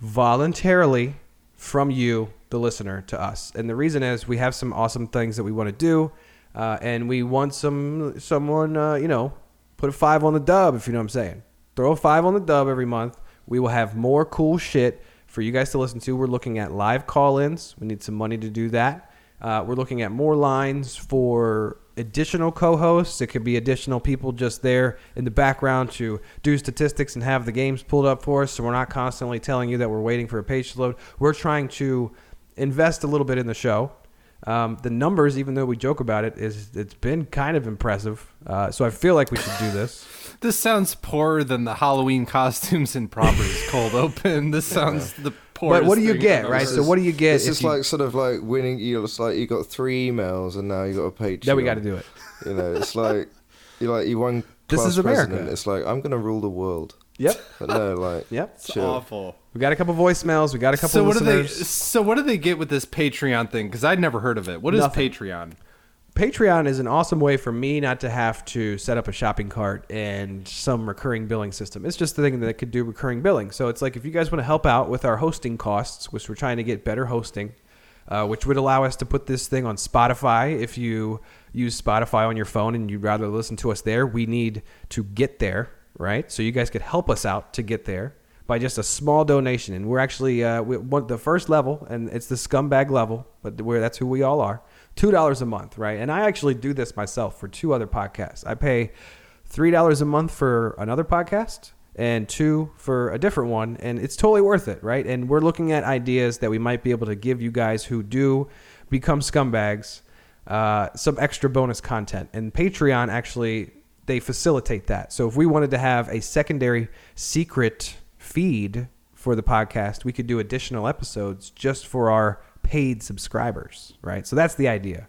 voluntarily from you, the listener, to us. And the reason is we have some awesome things that we want to do. Uh, and we want some someone, uh, you know, put a five on the dub, if you know what I'm saying. Throw a five on the dub every month. We will have more cool shit for you guys to listen to. We're looking at live call ins. We need some money to do that. Uh, we're looking at more lines for additional co-hosts. It could be additional people just there in the background to do statistics and have the games pulled up for us. So we're not constantly telling you that we're waiting for a page to load. We're trying to invest a little bit in the show. Um, the numbers, even though we joke about it, is it's been kind of impressive. Uh, so I feel like we should do this. This sounds poorer than the Halloween costumes and properties cold [LAUGHS] open. This sounds the. But what do you get, right? So what do you get? It's if just you- like sort of like winning. You know, it's like you got three emails and now you got a page. Now we got to do it. You know, it's [LAUGHS] like you like you won. This class is America. president. It's like I'm gonna rule the world. Yep. But no, like [LAUGHS] Yep. It's chill. awful. We got a couple voicemails. We got a couple So what do they? So what do they get with this Patreon thing? Because I'd never heard of it. What is Nothing. Patreon? Patreon is an awesome way for me not to have to set up a shopping cart and some recurring billing system. It's just the thing that could do recurring billing. So it's like if you guys want to help out with our hosting costs, which we're trying to get better hosting, uh, which would allow us to put this thing on Spotify. If you use Spotify on your phone and you'd rather listen to us there, we need to get there, right? So you guys could help us out to get there by just a small donation. And we're actually uh, we want the first level, and it's the scumbag level, but that's who we all are. Two dollars a month, right? And I actually do this myself for two other podcasts. I pay three dollars a month for another podcast and two for a different one, and it's totally worth it, right? And we're looking at ideas that we might be able to give you guys who do become scumbags uh, some extra bonus content. And Patreon actually they facilitate that. So if we wanted to have a secondary secret feed for the podcast, we could do additional episodes just for our paid subscribers, right? So that's the idea.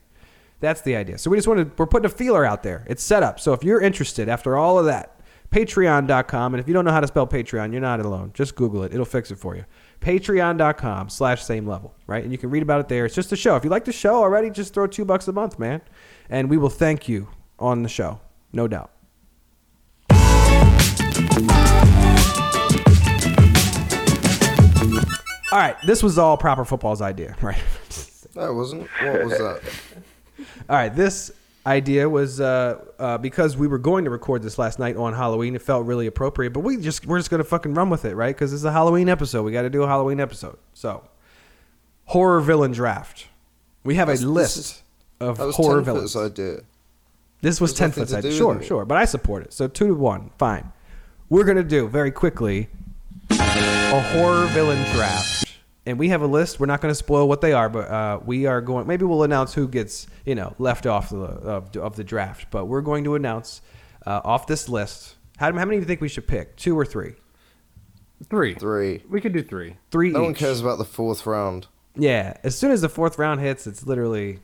That's the idea. So we just wanted we're putting a feeler out there. It's set up. So if you're interested after all of that, patreon.com and if you don't know how to spell patreon you're not alone just google it it'll fix it for you patreon.com slash same level right and you can read about it there it's just a show if you like the show already just throw two bucks a month man and we will thank you on the show no doubt all right this was all proper football's idea [LAUGHS] right That wasn't. What was that? All right, this idea was uh, uh, because we were going to record this last night on Halloween. It felt really appropriate, but we just we're just gonna fucking run with it, right? Because it's a Halloween episode. We got to do a Halloween episode. So, horror villain draft. We have a That's- this list is- of horror villains. idea. This was There's ten nothing foot side. Sure, sure, but I support it. So two to one, fine. We're gonna do very quickly a horror villain draft, and we have a list. We're not gonna spoil what they are, but uh, we are going. Maybe we'll announce who gets you know left off the of, of the draft. But we're going to announce uh, off this list. How, how many do you think we should pick? Two or three? Three. Three. We could do three. Three. No one cares about the fourth round. Yeah, as soon as the fourth round hits, it's literally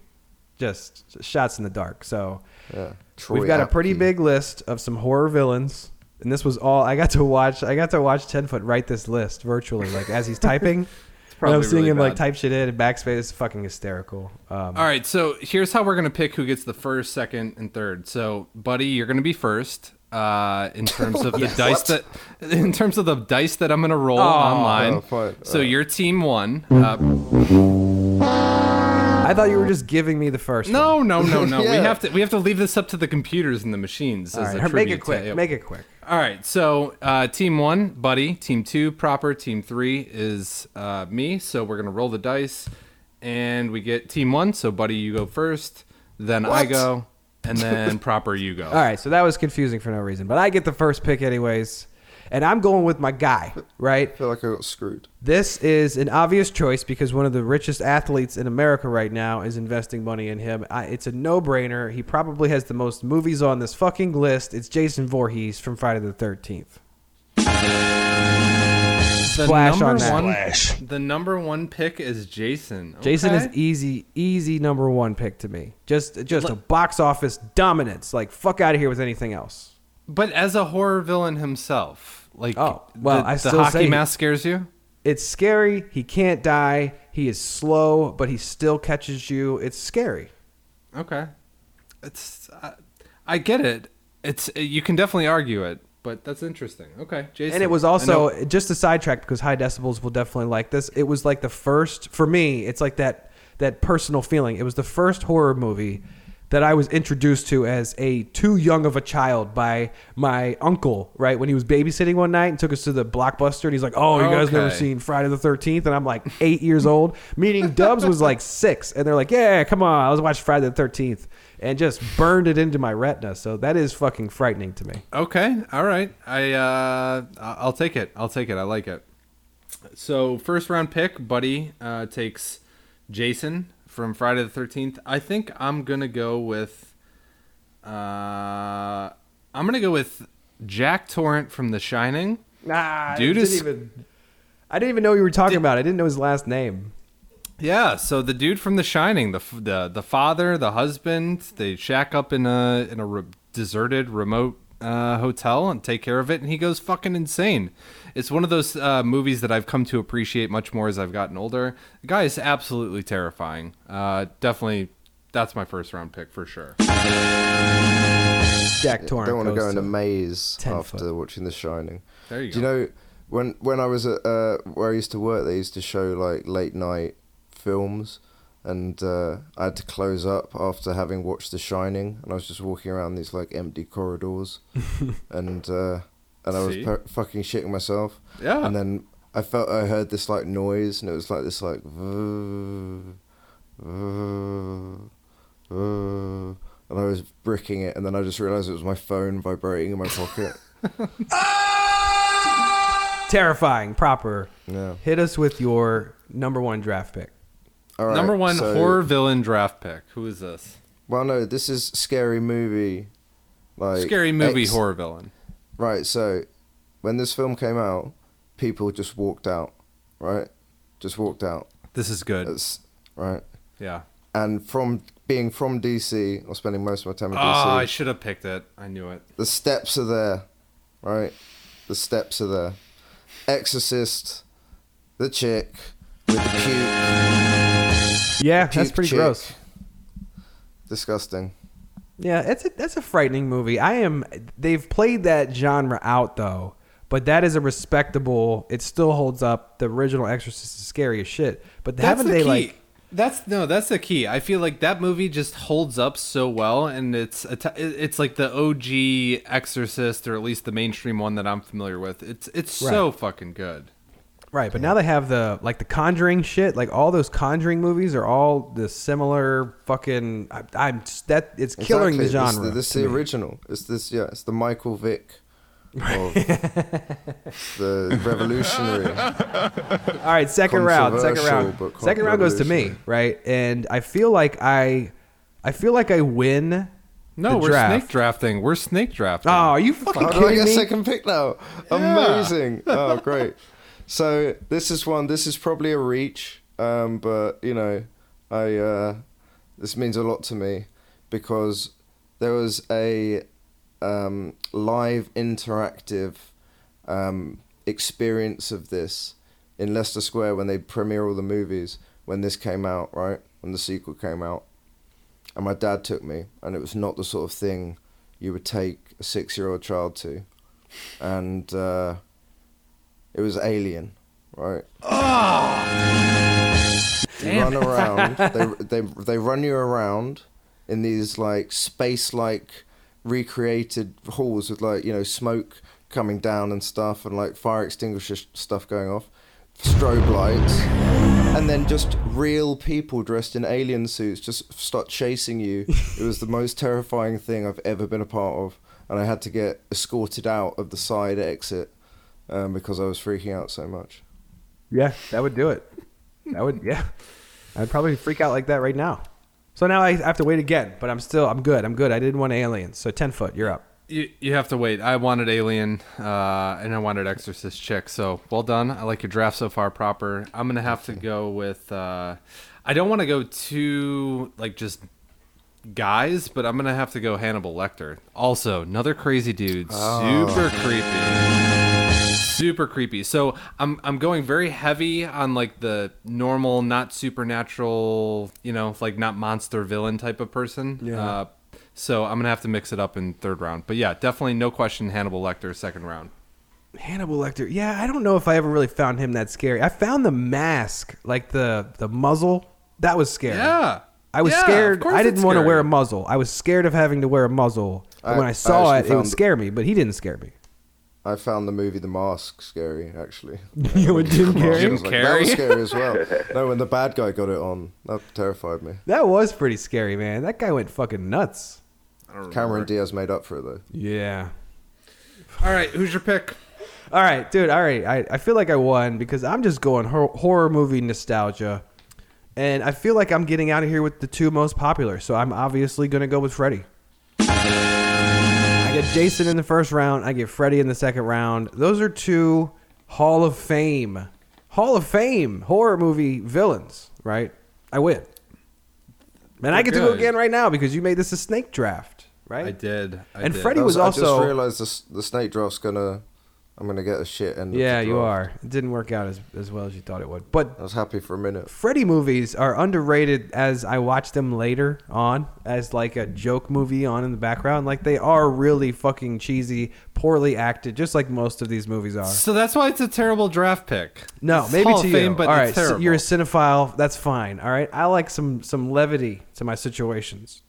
just shots in the dark. So Yeah. We've got a pretty big list of some horror villains, and this was all I got to watch. I got to watch Ten Foot write this list virtually, like as he's typing. [LAUGHS] and I'm seeing really him like type shit in and backspace. It's fucking hysterical. Um, All right, so here's how we're gonna pick who gets the first, second, and third. So, buddy, you're gonna be first. Uh, in terms [LAUGHS] of the dice that, [LAUGHS] in terms of the dice that I'm gonna roll online. Oh, fine. So your team won. Uh, I thought you were just giving me the first. one. no, no, no, no. We have to we have to leave this up to the computers and the machines. All as right, a make it quick. to- Make it quick. All right, so uh, team one, buddy. Team two, proper. Team three is uh, me. So we're gonna roll the dice, and we get team one. So buddy, you go first. Then I go, and then [LAUGHS] proper, you go. All right, so that was confusing for no reason, but I get the first pick anyways. And I'm going with my guy, right? I feel like I got screwed. This is an obvious choice because one of the richest athletes in America right now is investing money in him. I, it's a no-brainer. He probably has the most movies on this fucking list. It's Jason Voorhees from Friday the 13th. The Splash number on that. one, The number one pick is Jason. Jason is easy, easy number one pick to me. Just, just a box office dominance. Like fuck out of here with anything else. But as a horror villain himself, like Oh, well, the, I the hockey say- mask scares you. It's scary. He can't die. He is slow, but he still catches you. It's scary. Okay, it's I, I get it. It's you can definitely argue it, but that's interesting. Okay, Jason. And it was also just a sidetrack because high decibels will definitely like this. It was like the first for me. It's like that that personal feeling. It was the first horror movie that I was introduced to as a too young of a child by my uncle. Right when he was babysitting one night and took us to the blockbuster, and he's like, "Oh, you guys never seen Friday the 13th? And I'm like eight years old. Meaning Dubs was like [LAUGHS] six, and they're like, "Yeah, come on, let's watch Friday the 13th," and just burned it into my retina. So that is fucking frightening to me. Okay, all right. I uh, I- I'll take it. I'll take it. I like it. So first round pick, Buddy uh, takes Jason from Friday the Thirteenth. I think I'm gonna go with. Uh, I'm gonna go with Jack Torrance from The Shining. Nah, Dude I is- didn't even. I didn't even know you were talking about. It. I didn't know his last name. Yeah, so the dude from The Shining, the the the father, the husband, they shack up in a in a re- deserted, remote uh, hotel and take care of it, and he goes fucking insane. It's one of those uh, movies that I've come to appreciate much more as I've gotten older. The guy is absolutely terrifying. Uh, definitely, that's my first round pick for sure. Jack Torrance. don't want to go in a maze after foot. watching The Shining. There you go. Do you know when when I was at uh, where I used to work, they used to show like late night films, and uh, I had to close up after having watched The Shining, and I was just walking around these like empty corridors, [LAUGHS] and uh, and I was per- fucking shitting myself. Yeah. And then I felt I heard this like noise, and it was like this like. And I was bricking it, and then I just realized it was my phone vibrating in my pocket. [LAUGHS] Terrifying. Proper. Yeah. Hit us with your number one draft pick. All right, Number one so- horror villain draft pick. Who is this? Well, no, this is scary movie. Like Scary movie X- horror villain. Right. So, when this film came out, people just walked out. Right. Just walked out. This is good. That's right. yeah. And from being from DC, or spending most of my time in Oh, ah, DC, I should have picked it. I knew it. the steps are there. Right. The steps are there. Exorcist, the chick with the puke, Yeah, that's Puke pretty chick. gross. disgusting. Yeah, it's a, that's a frightening movie. I am. They've played that genre out though, but that is a respectable. It still holds up. The original Exorcist is scary as shit. But haven't the they key. like? That's no, that's the key. I feel like that movie just holds up so well, and it's a t- it's like the OG Exorcist, or at least the mainstream one that I'm familiar with. It's it's so fucking good. Right, but now they have the like the Conjuring shit. Like all those Conjuring movies are all the similar fucking. I, I'm that it's killing Exactly. the genre. This, this is the me. original. It's this. Yeah. It's the Michael Vick. Of [LAUGHS] the revolutionary. All right, second round, second round, second round goes to me, right? And I feel like I, I feel like I win. No, the we're draft. snake drafting. We're snake drafting. Oh, are you fucking How do I kidding get me? second pick now? Amazing. Oh, great. [LAUGHS] So this is one. This is probably a reach, um, but you know, I uh, this means a lot to me because there was a um, live interactive um, experience of this in Leicester Square when they premiere all the movies when this came out, right? When the sequel came out. And my dad took me, and it was not the sort of thing you would take a six year old child to. And uh, it was Alien, right? Ah! You run around, [LAUGHS] they, they, they run you around in these like space like recreated halls with like, you know, smoke coming down and stuff and like fire extinguisher sh- stuff going off, strobe lights and then just real people dressed in alien suits just start chasing you. it was the most terrifying thing I've ever been a part of, and I had to get escorted out of the side exit um, because I was freaking out so much. Yeah, that would do it. That would, yeah. I'd probably freak out like that right now. So now I have to wait again, but I'm still, I'm good. I'm good. I didn't want aliens. So 10 foot, you're up. You, you have to wait. I wanted Alien, uh, and I wanted Exorcist Chick. So well done. I like your draft so far. Proper. I'm gonna have to go with. Uh, I don't want to go too like just guys, but I'm gonna have to go Hannibal Lecter. Also, another crazy dude. Super creepy. Super creepy. So I'm I'm going very heavy on like the normal, not supernatural, you know, like not monster villain type of person. Yeah. Uh, so I'm gonna have to mix it up in third round. But yeah, definitely no question Hannibal Lecter second round. Hannibal Lecter. Yeah, I don't know if I ever really found him that scary. I found the mask, like the the muzzle, that was scary. Yeah. I was Yeah, scared. I didn't it's want to wear a muzzle. I was scared of having to wear a muzzle. But I- when I I saw actually it, it would scare me. But he didn't scare me. I found the movie The Mask scary, actually. [LAUGHS] you would Jim I Carrey. was like, that was scary as well. [LAUGHS] No, when the bad guy got it on, that terrified me. That was pretty scary, man. That guy went fucking nuts. Cameron Diaz made up for it though. Yeah. All right, who's your pick? All right, dude. All right. I, I feel like I won because I'm just going hor- horror movie nostalgia. And I feel like I'm getting out of here with the two most popular. So I'm obviously going to go with Freddy. I get Jason in the first round. I get Freddy in the second round. Those are two Hall of Fame, Hall of Fame horror movie villains, right? I win. And I They're get to go good. again right now because you made this a snake draft, right? I did. I And did. Freddy I, was I just also- realized the, the snake draft's gonna. I'm gonna get a shit end. of the Yeah, you are. It didn't work out as, as well as you thought it would. But I was happy for a minute. Freddy movies are underrated as I watch them later on as like a joke movie on in the background. Like they are really fucking cheesy, poorly acted, just like most of these movies are. So that's why it's a terrible draft pick. No, It's maybe Hall to of you. Fame, but all it's right, so terrible. you're a cinephile. That's fine. All right, I like some some levity to my situations,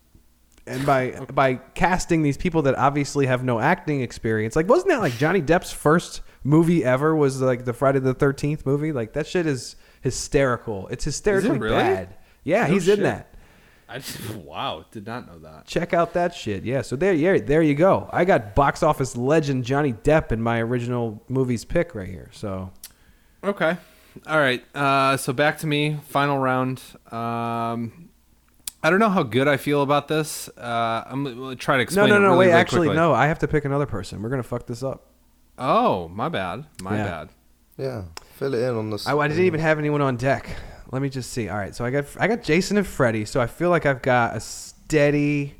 and by by casting these people that obviously have no acting experience, like wasn't that like Johnny Depp's first movie ever? Was like the Friday the Thirteenth movie? Like that shit is hysterical. It's hysterically really? bad. Yeah, No he's in that. I just, [LAUGHS] wow, did not know that. Check out that shit. Yeah, so there, yeah, there you go. I got box office legend Johnny Depp in my original movies pick right here. So Okay. All right. Uh, so back to me. Final round. Um, I don't know how good I feel about this. Uh, I'm gonna try to no, explain. no, it no. really, wait, really actually, quickly. no. I have to pick another person. We're gonna fuck this up. Oh, my bad. My Yeah. bad. Yeah, fill it in on the. I didn't even have anyone on deck. Let me just see. All right, so I got I got Jason and Freddy. So I feel like I've got a steady,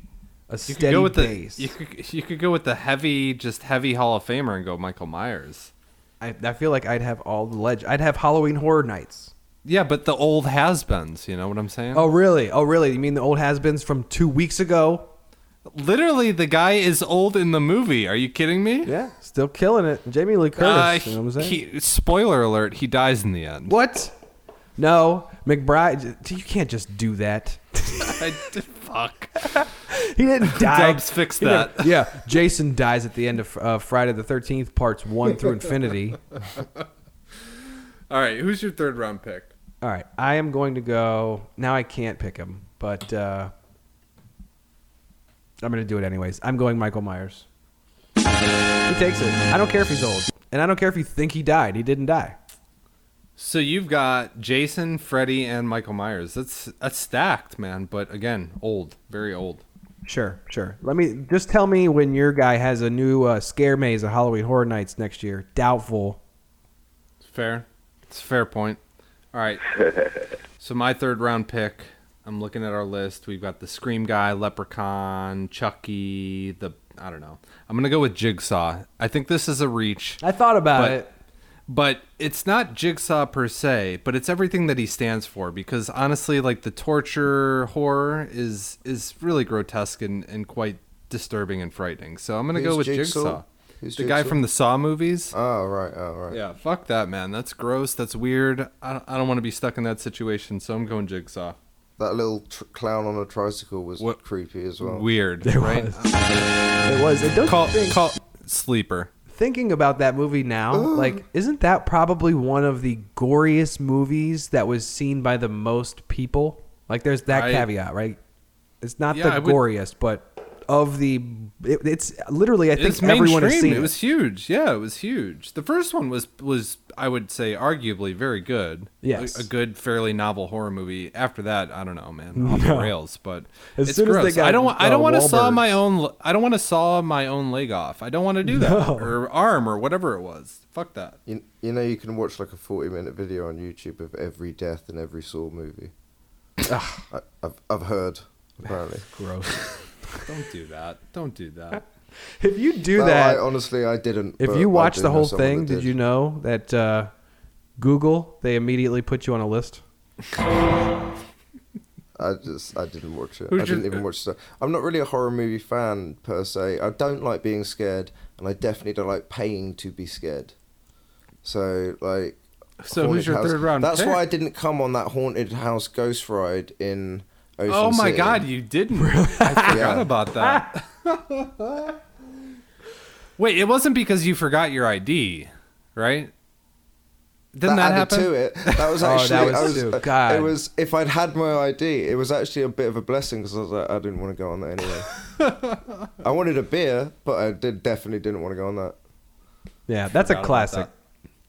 a You steady could go with base. the you could, you could go with the heavy, just heavy Hall of Famer and go Michael Myers. I, I feel like I'd have all the leg. I'd have Halloween Horror Nights. Yeah, but the old has-beens. You know what I'm saying? Oh really? Oh really? You mean the old has-beens from two weeks ago? literally, the guy is old in the movie. Are you kidding me? Yeah, still killing it. Jamie Lee Curtis. Uh, you know what I'm saying? he, spoiler alert: he dies in the end. What? No, McBride. You can't just do that. I, [LAUGHS] fuck. He didn't [LAUGHS] die. Dubs, fix that. Yeah, Jason dies at the end of uh, Friday the Thirteenth, parts one through infinity. [LAUGHS] All right, who's your third round pick? All right, I am going to go. Now I can't pick him, but uh, I'm going to do it anyways. I'm going Michael Myers. He takes it. I don't care if he's old, and I don't care if you think he died. He didn't die. So you've got Jason, Freddy, and Michael Myers. That's that's stacked, man. But again, old, very old. Sure, sure. Let me just tell me when your guy has a new uh, scare maze of Halloween Horror Nights next year. Doubtful. Fair. It's a fair point. All right. [LAUGHS] so my third round pick. I'm looking at our list. We've got the Scream guy, Leprechaun, Chucky. The I don't know. I'm gonna go with Jigsaw. I think this is a reach. I thought about But- it. but it's not jigsaw per se but it's everything that he stands for because honestly like the torture horror is is really grotesque and, and quite disturbing and frightening so i'm gonna go with Jigsaw? jigsaw, Who's the guy from the saw movies Oh right, oh right. yeah fuck that man that's gross that's weird i don't, I don't want to be stuck in that situation so i'm going jigsaw That little tr- clown on a tricycle was What- creepy as well. weird There right was. It was. And don't call, think, call sleeper thinking about that movie now, like, isn't that probably one of the goriest movies that was seen by the most people? Like, there's that I- caveat, right? It's not Yeah, the I would- goriest, but of the. It, it's literally, I think It's everyone has seen It it. was huge. Yeah, it was huge. The first one was was I would say arguably very good. Yes. a, a good, fairly novel horror movie. After that, I don't know, man, off [LAUGHS] No. the rails. But As it's soon as they got, I don't. want- I uh, don't want to saw my own. I don't want to saw my own leg off. I don't want to do that No. or arm or whatever it was. Fuck that. You, you know, you can watch like a 40 minute video on YouTube of every death in every Saw movie. I, I've, I've heard, apparently. [LAUGHS] Gross. Don't do that. Don't do that. [LAUGHS] if you do No, that, I, honestly, I didn't. if you I watch the whole thing, that did you know that uh, Google they immediately put you on a list? [LAUGHS] I just I didn't watch it. Who's I didn't your- even watch the. I'm not really a horror movie fan per se. I don't like being scared, and I definitely don't like paying to be scared. So like. So who's your House- third round That's pick? why I didn't come on that haunted house ghost ride in. Ocean Oh my City. god, you didn't. I forgot Yeah. about that. [LAUGHS] Wait, it wasn't because you forgot your ID, right? Didn't that, added happen? to it. That was actually. [LAUGHS] Oh, that was I was, uh, God. It was if I'd had my ID, it was actually a bit of a blessing because I was like, I didn't want to go on that anyway. [LAUGHS] I wanted a beer, but I did definitely didn't want to go on that. Yeah, that's a Forgot about classic.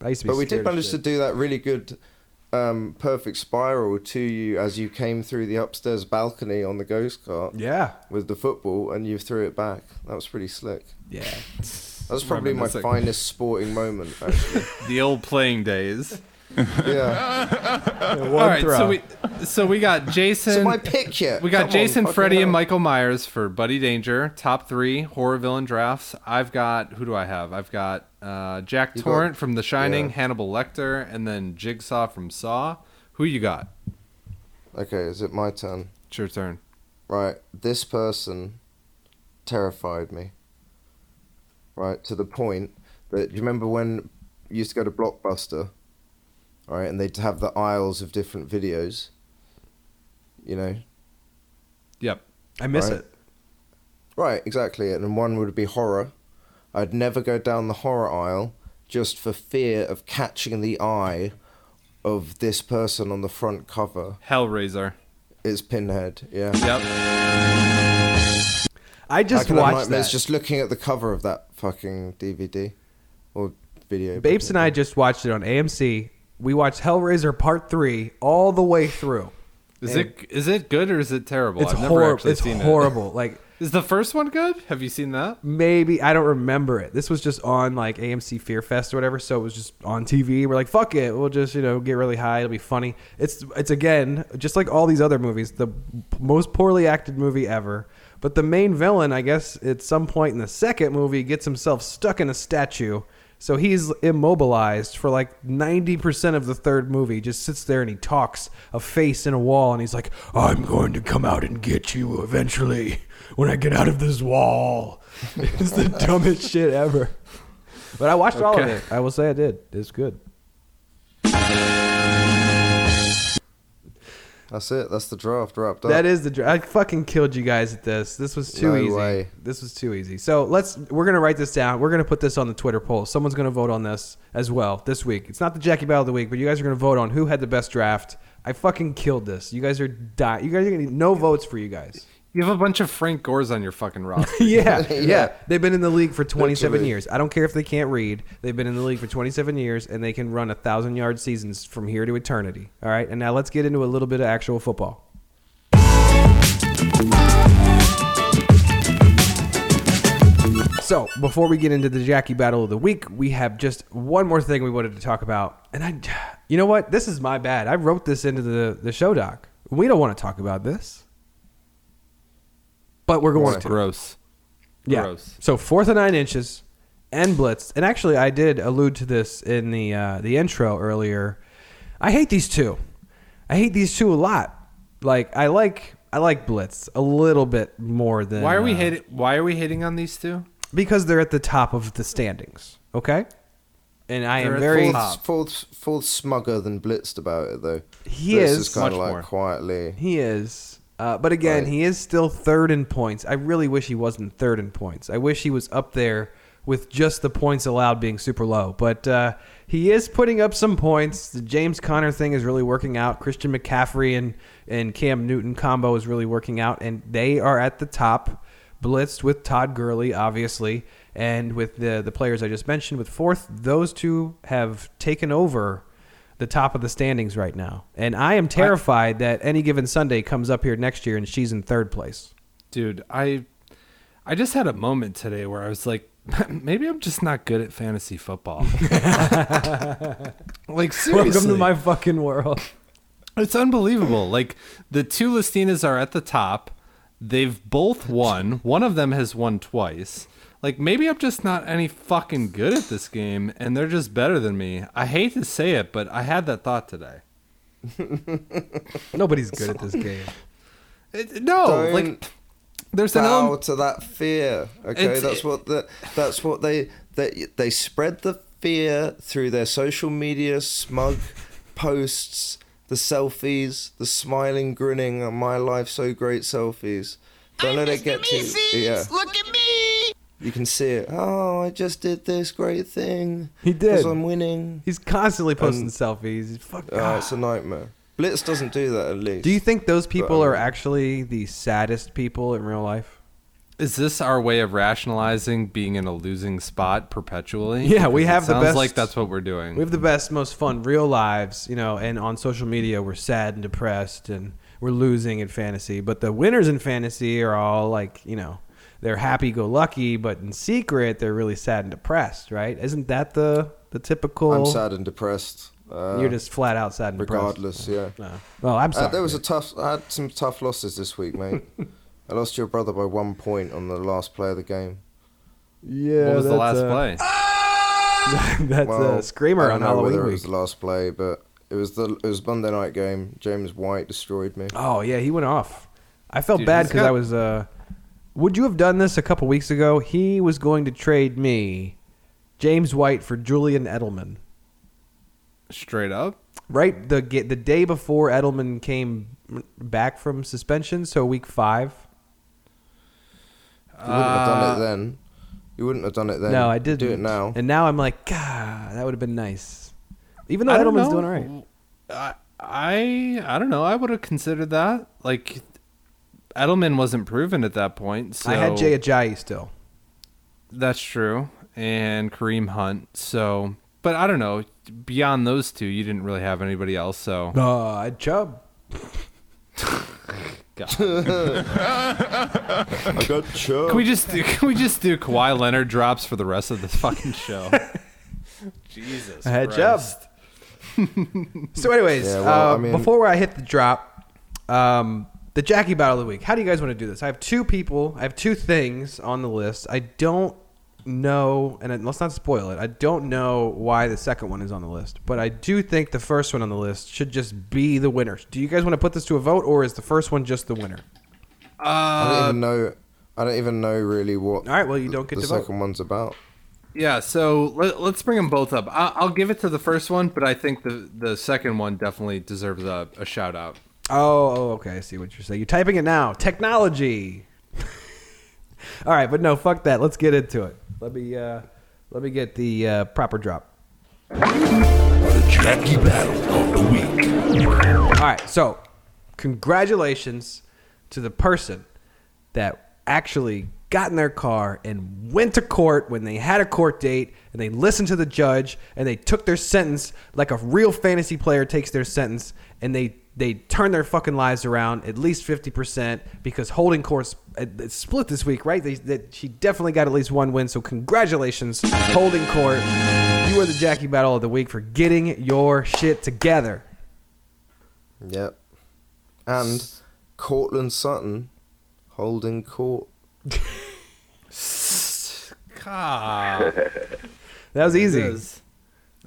I used to be But we did of manage to do that really good, um, perfect spiral to you as you came through the upstairs balcony on the ghost cart Yeah, with the football, and you threw it back. That was pretty slick. yeah. That was probably my finest sporting moment, actually. [LAUGHS] The old playing days. Yeah. [LAUGHS] One All right, throw. so we so we got Jason. So my pick yet? we got Come Jason, fucking Freddy, and. Michael Myers for Buddy Danger. Top three horror villain drafts. I've got who do I have? I've got uh, Jack You got- Torrance from The Shining, yeah. Hannibal Lecter, and then Jigsaw from Saw. Who you got? Okay, is it my turn? It's your turn. Right, this person terrified me. Right, to the point that do you remember when you used to go to Blockbuster, right, and they'd have the aisles of different videos. You know, Yep. I miss Right. it. right, exactly, and one would be horror. I'd never go down the horror aisle just for fear of catching the eye of this person on the front cover. Hellraiser. It's Pinhead, yeah. Yep. I I just can have watched that. just looking at the cover of that fucking DVD or video. Babes and I just watched it on AMC. We watched Hellraiser Part Three all the way through. Is it is it good or is it terrible? It's I've never horrible. actually It's horrible. [LAUGHS] Like is the first one good? Have you seen that? maybe I don't remember it. This was just on like AMC Fear Fest or whatever, so it was just on TV. We're like, fuck it, we'll just you know get really high. It'll be funny. It's it's again just like all these other movies, the most poorly acted movie ever. But the main villain, I guess, at some point in the second movie, gets himself stuck in a statue. So he's immobilized for like 90% of the third movie. Just sits there and he talks a face in a wall and he's like, I'm going to come out and get you eventually when I get out of this wall. [LAUGHS] it's the [LAUGHS] dumbest shit ever. But I watched all of it. I will say I did. It's good. That's it. That's the draft wrapped up. That is the. draft. I fucking killed you guys at this. This was too No easy. way. This was too easy. So let's. We're gonna write this down. We're gonna put this on the Twitter poll. Someone's gonna vote on this as well this week. It's not the Jackie Battle of the week, but you guys are gonna vote on who had the best draft. I fucking killed this. You guys are dying. You guys are gonna need no votes for you guys. You have a bunch of Frank Gores on your fucking roster. [LAUGHS] yeah, [LAUGHS] yeah, Yeah. They've been in the league for 27 years. I don't care if they can't read. They've been in the league for 27 years, and they can run a thousand yard seasons from here to eternity. All right, and now let's get into a little bit of actual football. So before we get into the Jackie Battle of the Week, we have just one more thing we wanted to talk about, and I, you know what? This is my bad. I wrote this into the the show doc. We don't want to talk about this, but we're going to. Gross. Yeah. Gross. So fourth and nine inches and blitz. And actually, I did allude to this in the uh, the intro earlier. I hate these two. I hate these two a lot. Like I like I like blitz a little bit more than. Why are we uh, hating? Why are we hating on these two? Because they're at the top of the standings. Okay. And I They're am very. full- Top. Ford's, Ford's smugger than blitzed about it though. He Blitz is. is kind Much of like more. quietly. He is. Uh, but again, Right. he is still third in points. I really wish he wasn't third in points. I wish he was up there with just the points allowed being super low. But uh, he is putting up some points. The James Conner thing is really working out. Christian McCaffrey and, and Cam Newton combo is really working out. And they are at the top. blitzed with Todd Gurley, obviously, and with the the players I just mentioned. With fourth, those two have taken over the top of the standings right now, and I am terrified that any given Sunday comes up here next year and she's in third place. Dude, I I just had a moment today where I was like, [LAUGHS] maybe I'm just not good at fantasy football. [LAUGHS] like seriously, Welcome to my fucking world. It's unbelievable. Like the two Listinas are at the top. They've both won. One of them has won twice. Like maybe I'm just not any fucking good at this game and they're just better than me. I hate to say it, but I had that thought today. [LAUGHS] Nobody's good at this game. [LAUGHS] It, no, Don't like there's an bow element to that fear. Okay, It's- that's what the, that's what they they they spread the fear through their social media smug posts, the selfies, the smiling, grinning, "Oh, my life so great selfies. Don't let it get to you. yeah. Look at me! You can see it. Oh, I just did this great thing. He did. Because I'm winning. He's constantly posting Um, selfies. Fuck. Uh, it's a nightmare. Blitz doesn't do that at least. Do you think those people But, um, are actually the saddest people in real life? Is this our way of rationalizing being in a losing spot perpetually? Yeah, we Because it have the sounds best- like that's what we're doing. We have the best, most fun real lives, you know, and on social media we're sad and depressed and we're losing in fantasy. But the winners in fantasy are all like, you know, they're happy go lucky, but in secret they're really sad and depressed, right? Isn't that the the typical I'm sad and depressed. Uh, You're just flat out sad and depressed. regardless. Yeah. depressed. No. Well, I'm sorry. Uh, there was a tough. I had some tough losses this week, mate. [LAUGHS] I lost your brother by one point on the last play of the game. yeah, what was the last uh, play? [LAUGHS] That's Well, a screamer I on don't know Halloween whether it was the last play, but it was the it was Monday night game. James White destroyed me. Oh yeah, he went off. I felt Dude, bad because got- I was. uh Would you have done this a couple weeks ago? He was going to trade me, James White, for Julian Edelman. Straight up. Right the the day before Edelman came back from suspension, so week five. You wouldn't have done Uh, it then. You wouldn't have done it then. no, I didn't. Do it now. And now I'm like, God, that would have been nice. Even though I Edelman's doing all right. I I I don't know. I would have considered that. Like Edelman wasn't proven at that point. So I had Jay Ajayi still. That's true, and Kareem Hunt. So, but I don't know. Beyond those two, you didn't really have anybody else. So, Uh, I had Chubb. [LAUGHS] God. [LAUGHS] I got Chubb. can we just do, can we just do Kawhi Leonard drops for the rest of this fucking show? [LAUGHS] Jesus, I had Chubb. So, anyways, Yeah, well, uh, I mean- before I hit the drop, um, the Jackie Battle of the Week. How do you guys want to do this? I have two people. I have two things on the list. I don't know, and let's not spoil it. I don't know why the second one is on the list, but I do think the first one on the list should just be the winner. Do you guys want to put this to a vote, or is the first one just the winner? Uh, I don't even know. I don't even know really what. All right, well, you don't get the to vote. second one's about. Yeah, so let, let's bring them both up. I, I'll give it to the first one, but I think the the second one definitely deserves a, a shout out. Oh, oh, okay. I see what you're saying. You're typing it now. Technology. [LAUGHS] All right, but no, fuck that. Let's get into it. Let me uh, let me get the uh, proper drop. The Jackie Battle of the Week. All right, so congratulations to the person that actually got in their car and went to court when they had a court date and they listened to the judge and they took their sentence like a real fantasy player takes their sentence and they they turned their fucking lives around at least 50% because holding courts uh, split this week right? They, that she definitely got at least one win so congratulations holding court. You are the jackie battle of the week for getting your shit together. Yep. And Courtland Sutton holding court. [LAUGHS] God, that was easy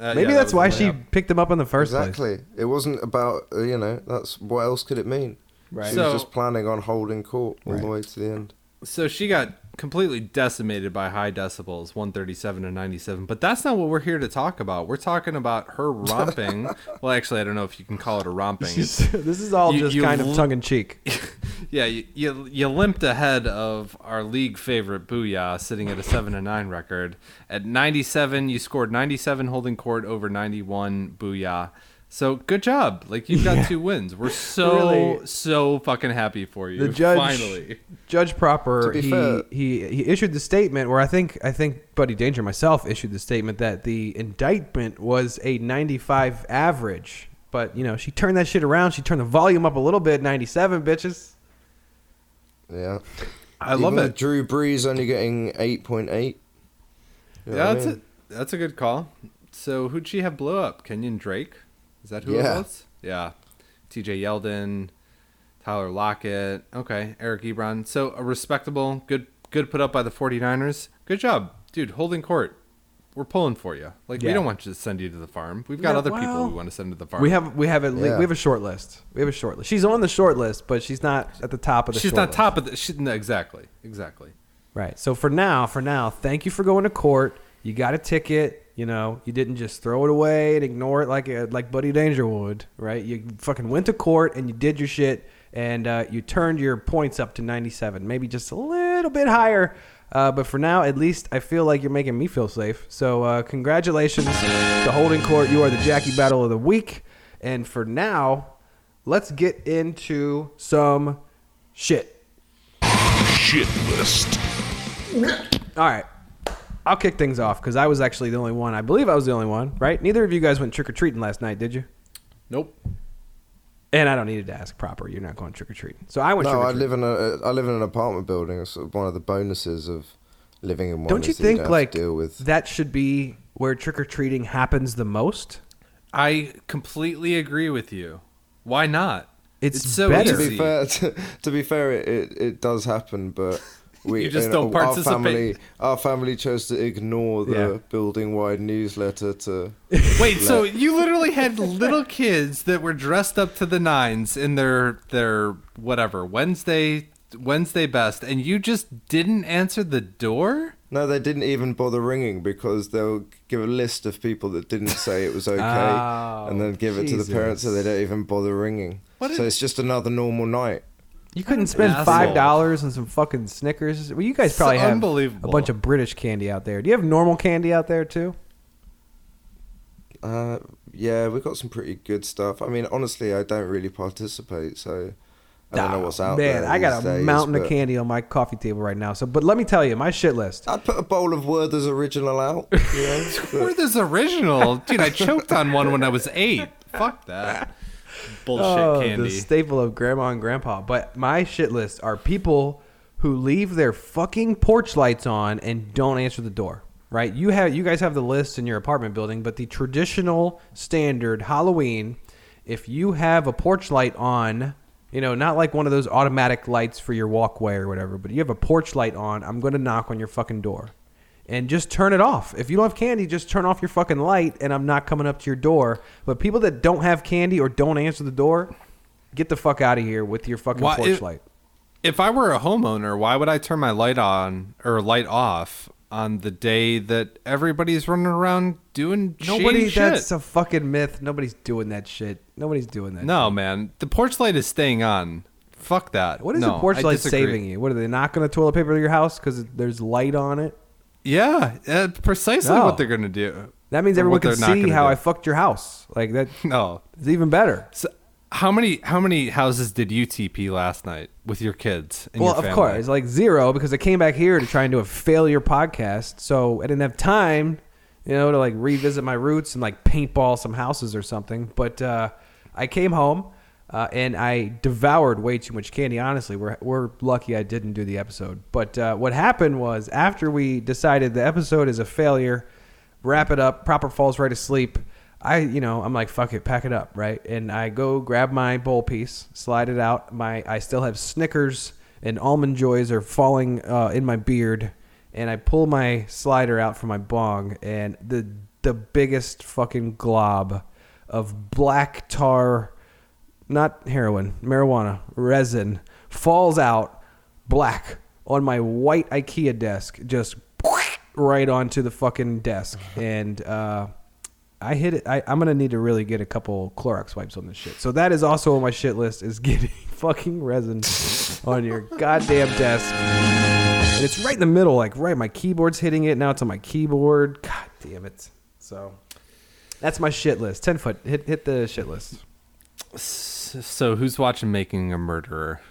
Uh, Maybe yeah, that's that why she yeah. picked him up in the first place. Exactly. It wasn't about uh, you know. That's what else could it mean? Right. She So- was just planning on holding court all the way to the end. So she got completely decimated by high decibels, 137 and 97. But that's not what we're here to talk about. We're talking about her [LAUGHS] romping. well, actually, I don't know if you can call it a romping. This is all You- just you kind of tongue in cheek. [LAUGHS] yeah, you, you you limped ahead of our league favorite Booyah, sitting at a seven and nine record. At 97, you scored 97 holding court over 91 Booyah. So good job. Like you've got two wins. We're [LAUGHS] so Really. so fucking happy for you. The judge, finally. Judge Proper, To be he, fair- he he issued the statement where I think I think Buddy Danger myself issued the statement that the indictment was a 95 average, but you know she turned that shit around. She turned the volume up a little bit, 97 bitches. Yeah. I love Even it. with Drew Brees only getting 8.8. You know yeah, what I that's mean? a that's a good call. So who'd she have blow up? Kenyon Drake? Is that who Yeah. it was? Yeah. T.J. Yeldon, Tyler Lockett. Okay, Eric Ebron. So a respectable, good good put up by the 49ers. Good job, dude. Holding court. We're pulling for you. Like we Yeah. don't want you to send you to the farm. We've got Yeah, other people well, we want to send to the farm. We have we have a li- Yeah. we have a short list. We have a short list. She's on the short list, but she's not at the top of the. She's short not list. top of the. She, no, exactly. Exactly. Right. So for now, for now, thank you for going to court. You got a ticket. You know, you didn't just throw it away and ignore it like uh, like Buddy Danger would. Right. You fucking went to court and you did your shit and uh, you turned your points up to 97, maybe just a little bit higher. Uh, but for now, at least I feel like you're making me feel safe. So uh, congratulations to holding court. You are the Jackie Battle of the Week. And for now, let's get into some shit. Shit list. All right. I'll kick things off because I was actually the only one. I believe I was the only one, right? Neither of you guys went trick or treating last night, did you? Nope. And I don't need to ask proper. You're not going trick or treating. So I went No, I live in a I live in an apartment building. It's sort of one of the bonuses of living in one. Don't you is that think don't like deal with that should be where trick or treating happens the most? I completely agree with you. Why not? It's so better. to be fair, to, [LAUGHS] to be fair, it, it, it does happen, but we You just don't our participate. family, our family chose to ignore the Yeah. building-wide newsletter to. Wait, so you literally had little kids that were dressed up to the nines in their their whatever Wednesday Wednesday best, and you just didn't answer the door? No, they didn't even bother ringing because they'll give a list of people that didn't say it was okay, Oh, and then oh, give it to the parents, so they don't even bother ringing. What so a- it's just another normal night. You couldn't spend asshole. five dollars on some fucking Snickers. Well, you guys probably have a bunch of British candy out there. Do you have normal candy out there too? Uh, yeah, we've got some pretty good stuff. I mean, honestly, I don't really participate, so I don't know what's out Man, there. I got a days, mountain of candy on my coffee table right now. So, but let me tell you, my shit list. I'd put a bowl of Werther's original out. You know, [LAUGHS] but- original? Dude, I choked on one when I was eight. Fuck that. Bullshit Oh, candy. the staple of grandma and grandpa. But my shit list are people who leave their fucking porch lights on and don't answer the door. Right? You have you guys have the list in your apartment building, but the traditional standard Halloween, if you have a porch light on, you know, not like one of those automatic lights for your walkway or whatever, but you have a porch light on, I'm going to knock on your fucking door. And just turn it off. If you don't have candy, just turn off your fucking light and I'm not coming up to your door. But people that don't have candy or don't answer the door, get the fuck out of here with your fucking Why- porch it- light. if I were a homeowner, why would I turn my light on or light off on the day that everybody's running around doing Nobody, shady that's shit? a fucking myth. Nobody's doing that shit. Nobody's doing that. No, man. The porch light is staying on. Fuck that. What is no, the porch I light disagree. saving you? What are they knocking the toilet paper to your house because there's light on it? Yeah, uh, precisely No. what they're gonna do. That means Or everyone what can they're not see gonna how do. I fucked your house. Like that [LAUGHS] No. is even better. So how many how many houses did you TP last night with your kids? And well, your of family? course, like zero because I came back here to try and do a failure podcast, so I didn't have time, you know, to like revisit my roots and like paintball some houses or something. But uh, I came home uh, and I devoured way too much candy. Honestly, we're we're lucky I didn't do the episode. But uh, what happened was after we decided the episode is a failure, wrap it up, proper falls right asleep. I, you know, I'm like, fuck it, pack it up, right? And I go grab my bowl piece, slide it out. My, I still have Snickers and almond joys are falling uh, in my beard, and I pull my slider out from my bong, and the the biggest fucking glob of black tar, not heroin, marijuana, resin, falls out black on my white IKEA desk, just right onto the fucking desk, and. uh I hit it. I, I'm gonna need to really get a couple Clorox wipes on this shit. So that is also on my shit list: is getting [LAUGHS] fucking resin on your goddamn desk. And it's right in the middle, like right. My keyboard's hitting it now. It's on my keyboard. God damn it. So That's my shit list. Ten foot. Hit hit the shit list. So who's watching Making a Murderer?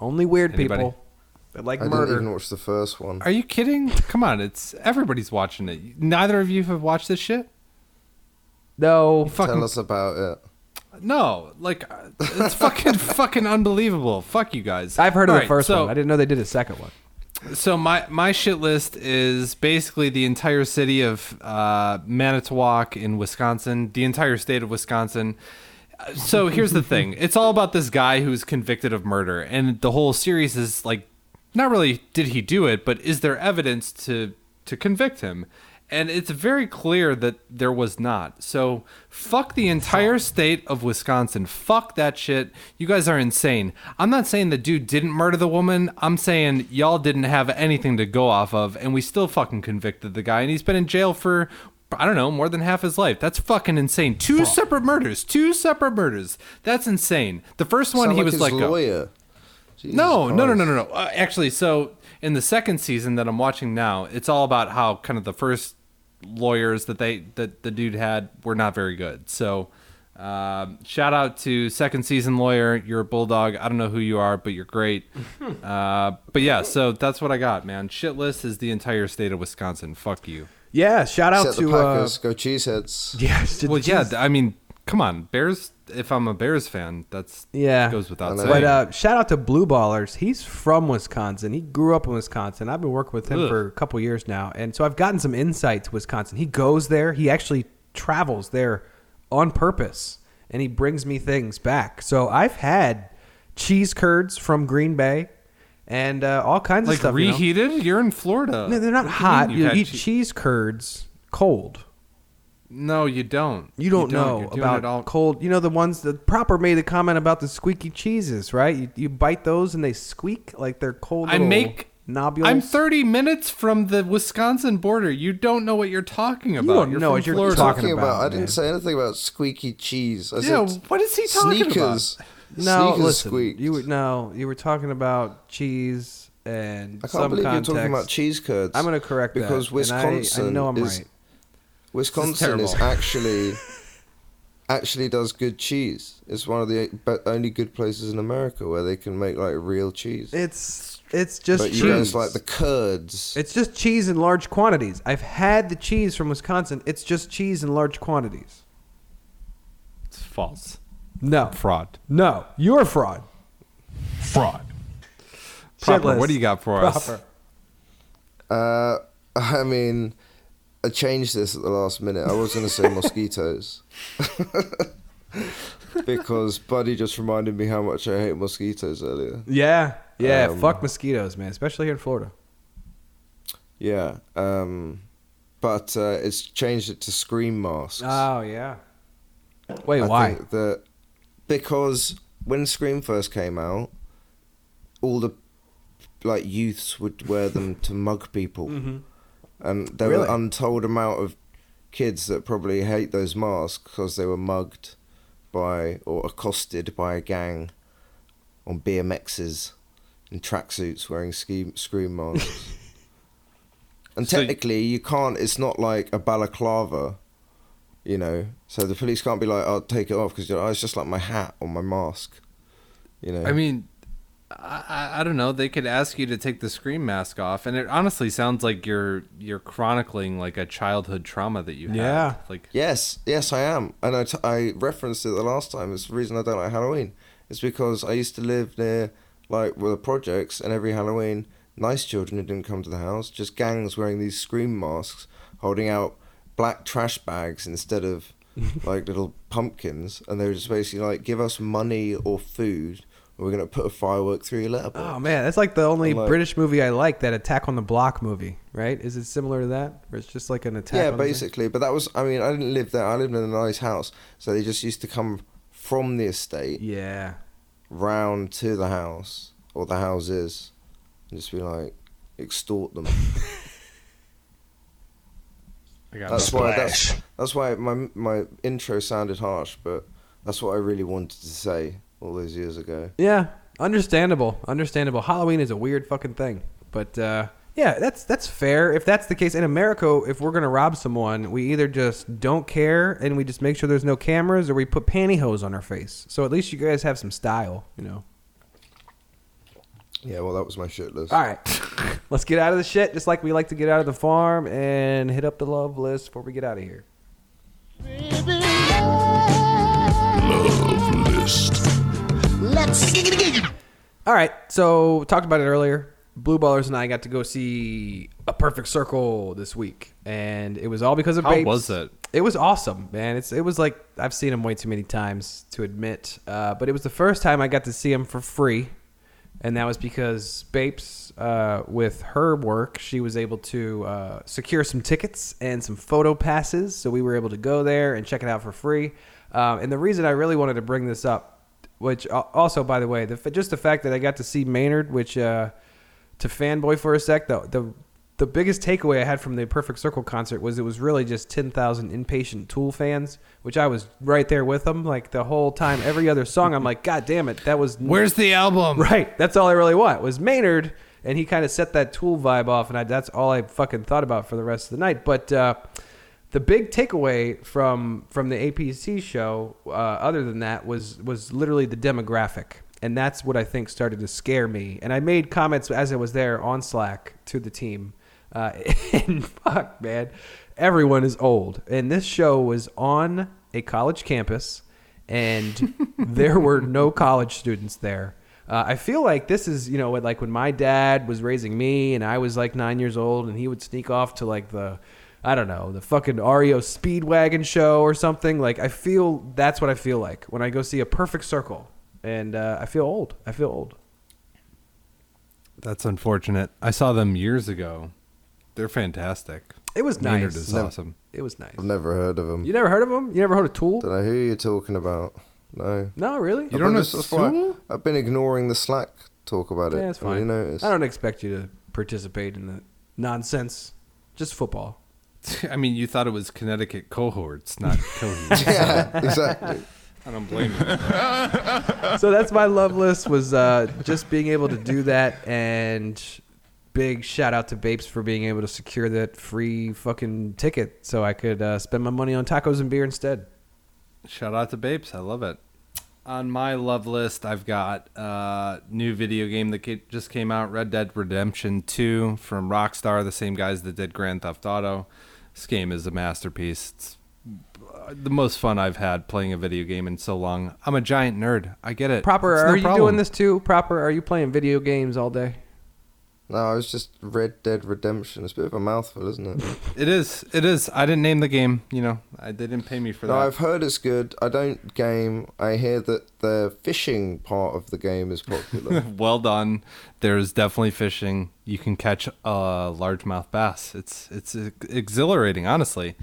Only weird Anybody? people that like I didn't murder. even watch the first one. Are you kidding? Come on, it's everybody's watching it. Neither of you have watched this shit. No. Fucking Tell us about it. no, like uh, it's [LAUGHS] fucking fucking unbelievable. Fuck you guys. I've heard of All the right, first so, one. I didn't know they did a second one. So my my shit list is basically the entire city of uh, Manitowoc in Wisconsin, the entire state of Wisconsin. So here's the thing: it's all about this guy who's convicted of murder, and the whole series is like, not really did he do it, but is there evidence to to convict him? And it's very clear that there was not. So fuck the entire state of Wisconsin. Fuck that shit. You guys are insane. I'm not saying the dude didn't murder the woman. I'm saying y'all didn't have anything to go off of, and we still fucking convicted the guy, and he's been in jail for I don't know, more than half his life. That's fucking insane. Two separate murders. Two separate murders. That's insane. The first one Sound he like was like a- lawyer. No, no, no, no, no, no. Uh, actually, so in the second season that I'm watching now, it's all about how kind of the first lawyers that they that the dude had were not very good. So, um, shout out to second season lawyer. You're a bulldog. I don't know who you are, but you're great. [LAUGHS] uh, but yeah, so that's what I got, man. Shitless is the entire state of Wisconsin. Fuck you. Yeah. Shout out Set the to uh, Packers, go Cheeseheads. yeah. to- Well, yeah. I mean, come on, Bears. If I'm a Bears fan, that's Yeah. goes without saying. But uh, shout out to Blue Ballers. He's from Wisconsin. He grew up in Wisconsin. I've been working with him Ugh. for a couple years now, and so I've gotten some insight to Wisconsin. He goes there. He actually travels there on purpose, and he brings me things back. So I've had cheese curds from Green Bay, and uh, all kinds like of stuff. you know. reheated, you are in Florida. No, they're not What hot. You, you've eat che- cheese curds cold. No, you don't. You don't You're know doing about all- cold. You know the ones that proper made the comment about the squeaky cheeses, right? You, you bite those and they squeak like they're cold. I make. nobules. I'm 30 minutes from the Wisconsin border. You don't know what you're talking about. You don't You're know what you're Florida. talking talking about, about, I didn't say anything about squeaky cheese. I Yeah, said what is he talking sneakers. No, sneakers listen. squeak. You were no, you were talking about cheese and I can't some believe context. you're talking about cheese curds. I'm going to correct because that. and I- Wisconsin I, know I'm is right. Wisconsin is, terrible. actually [LAUGHS] actually does good cheese. It's one of the only good places in America where they can make like real cheese. It's it's just but cheese. you guys like the curds. It's just cheese in large quantities. I've had the cheese from Wisconsin. It's just cheese in large quantities. It's false. No, Fraud. no, you're a fraud. Fraud. Proper. Shitless. What do you got for us? Proper. Uh, I mean, I changed this at the last minute. I was going to say [LAUGHS] mosquitoes. [LAUGHS] because Buddy just reminded me how much I hate mosquitoes earlier. Yeah, yeah. Um, fuck mosquitoes, man. Especially here in Florida. Yeah. Um, but uh, it's changed it to scream masks. Oh yeah. Wait, I why? think that because when Scream first came out, all the like youths would wear them to mug people, mm-hmm. and there Really? were untold amount of kids that probably hate those masks because they were mugged by or accosted by a gang on BMXs in tracksuits wearing ski, scream masks. [LAUGHS] and So- technically, you can't. It's not like a balaclava you know. So the police can't be like, "I'll take it off" because oh, it's just like my hat or my mask, you know. I mean, I, I, I don't know. They could ask you to take the scream mask off, and it honestly sounds like you're you're chronicling like a childhood trauma that you had. Yeah. Like yes, yes, I am, and I, t- I referenced it the last time. It's the reason I don't like Halloween. It's because I used to live near like where the projects, and every Halloween, nice children who didn't come to the house, just gangs wearing these scream masks, holding out black trash bags instead of [LAUGHS] like little pumpkins, and they were just basically like, "Give us money or food." or We're gonna put a firework through your letterbox. Oh man, that's like the only like- British movie I like. That Attack on the Block movie, right? Is it similar to that, or it's just like an attack? Yeah, on the- basically. But that was, I mean, I didn't live there. I lived in a nice house. So they just used to come from the estate Yeah. round to the house or the houses and just be like, extort them. [LAUGHS] I got That's why, that's, that's why my, my intro sounded harsh, but that's what I really wanted to say all those years ago. Yeah, understandable. Understandable. Halloween is a weird fucking thing, but uh, Yeah, that's that's fair. If that's the case in America, if we're gonna rob someone, we either just don't care and we just make sure there's no cameras, or we put pantyhose on our face. So at least you guys have some style, you know. Yeah, well, that was my shit list. All right, [LAUGHS] let's get out of the shit, just like we like to get out of the farm, and hit up the love list before we get out of here. Love list. Let's sing it again. All right, so talked about it earlier. Blue Ballers and I got to go see a Perfect Circle this week, and it was all because of How Babes. was it? It was awesome, man. It's it was like I've seen him way too many times to admit, uh, but it was the first time I got to see him for free, and that was because Bapes, uh, with her work, she was able to uh, secure some tickets and some photo passes, so we were able to go there and check it out for free. Um, and the reason I really wanted to bring this up, which also, by the way, the, just the fact that I got to see Maynard, which uh, to fanboy for a sec, the the the biggest takeaway I had from the Perfect Circle concert was it was really just 10,000 impatient Tool fans, which I was right there with them like the whole time. Every other song, I'm like, God damn it, that was Where's the album? right. That's all I really want was Maynard, and he kind of set that Tool vibe off, and I, that's all I fucking thought about for the rest of the night. But uh, the big takeaway from from the APC show, uh, other than that, was was literally the demographic, and that's what I think started to scare me. And I made comments as I was there on Slack to the team, uh, [LAUGHS] and fuck, man, everyone is old, and this show was on a college campus, and [LAUGHS] there were no college students there. Uh, I feel like this is, you know, like when my dad was raising me and I was like nine years old and he would sneak off to like the, I don't know, the fucking REO Speedwagon show or something. Like, I feel that's what I feel like when I go see a perfect circle. And uh, I feel old. I feel old. That's unfortunate. I saw them years ago. They're fantastic. It was Maynard nice. is awesome. It was nice. I've never heard of them. You never heard of them? You never heard of Tool? Don't know who you're talking about. No. No, really? You don't know That's- that's why Tool? I've been ignoring the Slack talk about it. Yeah, it's Have you fine. noticed? I don't expect you to participate in the nonsense. Just football. [LAUGHS] I mean, you thought it was Connecticut cohorts, not [LAUGHS] cohorts. [LAUGHS] yeah, exactly. I don't blame you. so that's my love list was uh, just being able to do that and big shout out to Bapes for being able to secure that free fucking ticket so I could uh, spend my money on tacos and beer instead. Shout out to Babes. I love it. On my love list, I've got uh, new video game that just came out, Red Dead Redemption 2 from Rockstar, the same guys that did Grand Theft Auto. This game is a masterpiece. It's uh, the most fun I've had playing a video game in so long. I'm a giant nerd. I get it. Proper, no are you problem. doing this too? Proper, are you playing video games all day? No, I was just Red Dead Redemption. It's a bit of a mouthful, isn't it? [LAUGHS] It is. It is. I didn't name the game. You know, I, they didn't pay me for no, that. I've heard it's good. I don't game. I hear that the fishing part of the game is popular. [LAUGHS] well done. There's definitely fishing. You can catch a largemouth bass. It's it's exhilarating, honestly.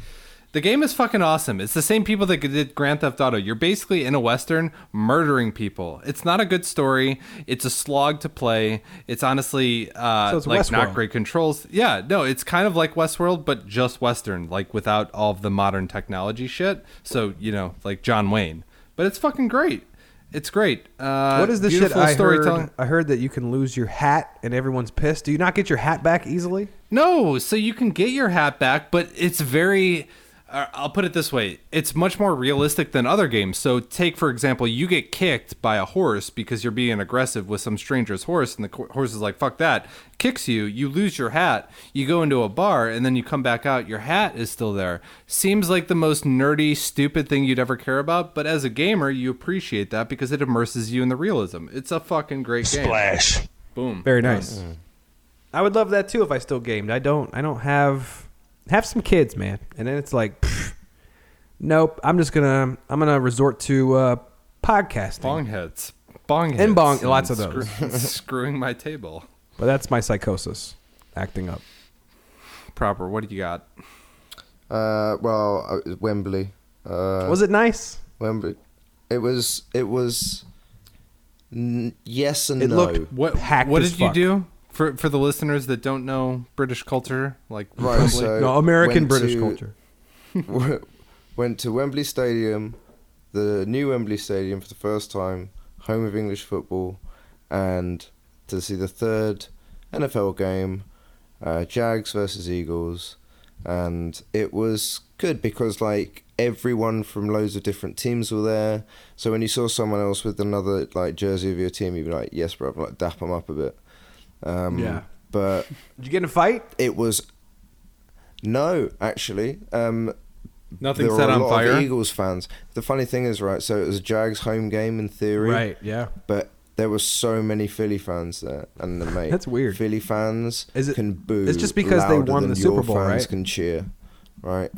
The game is fucking awesome. It's the same people that did Grand Theft Auto. You're basically in a western murdering people. It's not a good story. It's a slog to play. It's honestly uh, So it's like Westworld. not great controls. Yeah, no, it's kind of like Westworld, but just western, like without all of the modern technology shit. So you know, like John Wayne. But it's fucking great. It's great. Uh, what is this shit I heard? I heard that you can lose your hat and everyone's pissed. Do you not get your hat back easily? No, so you can get your hat back, but it's very. Uh, I'll put it this way: it's much more realistic than other games. So, take for example, you get kicked by a horse because you're being aggressive with some stranger's horse, and the horse is like, "Fuck that!" kicks you. You lose your hat. You go into a bar, and then you come back out. Your hat is still there. Seems like the most nerdy, stupid thing you'd ever care about, but as a gamer, you appreciate that because it immerses you in the realism. It's a fucking great game. Splash. Boom. Very nice. I would love that too if I still gamed. I don't. I don't have have some kids, man. And then it's like, pff, nope. I'm just gonna. I'm gonna resort to uh, podcasting. Bong heads. Bong heads. And bong- lots of those. screw- [LAUGHS] screwing my table. But that's my psychosis acting up. Proper. What do you got? uh, well, uh, it was Wembley. Uh, Was it nice? Wembley? It was. It was. N- yes and It no. looked What packed What as did you do for for the listeners that don't know British culture? Like Right, so- No, American British to- culture. [LAUGHS] went to Wembley Stadium, the new Wembley Stadium for the first time, home of English football, and to see the third NFL game uh, Jags versus Eagles, and it was good because like everyone from loads of different teams were there. So when you saw someone else with another like jersey of your team, you'd be like, "Yes, bro," like dap them up a bit. Um, Yeah. But Did you get in a fight? it was no, actually. Um, Nothing there set were a on lot fire. Of Eagles fans. The funny thing is, right? So it was Jags home game in theory, right? Yeah. but there were so many Philly fans there, and the mate. That's weird. Philly fans Is it- can boo. it's just because they louder won the Super Bowl, fans right? Can cheer, right?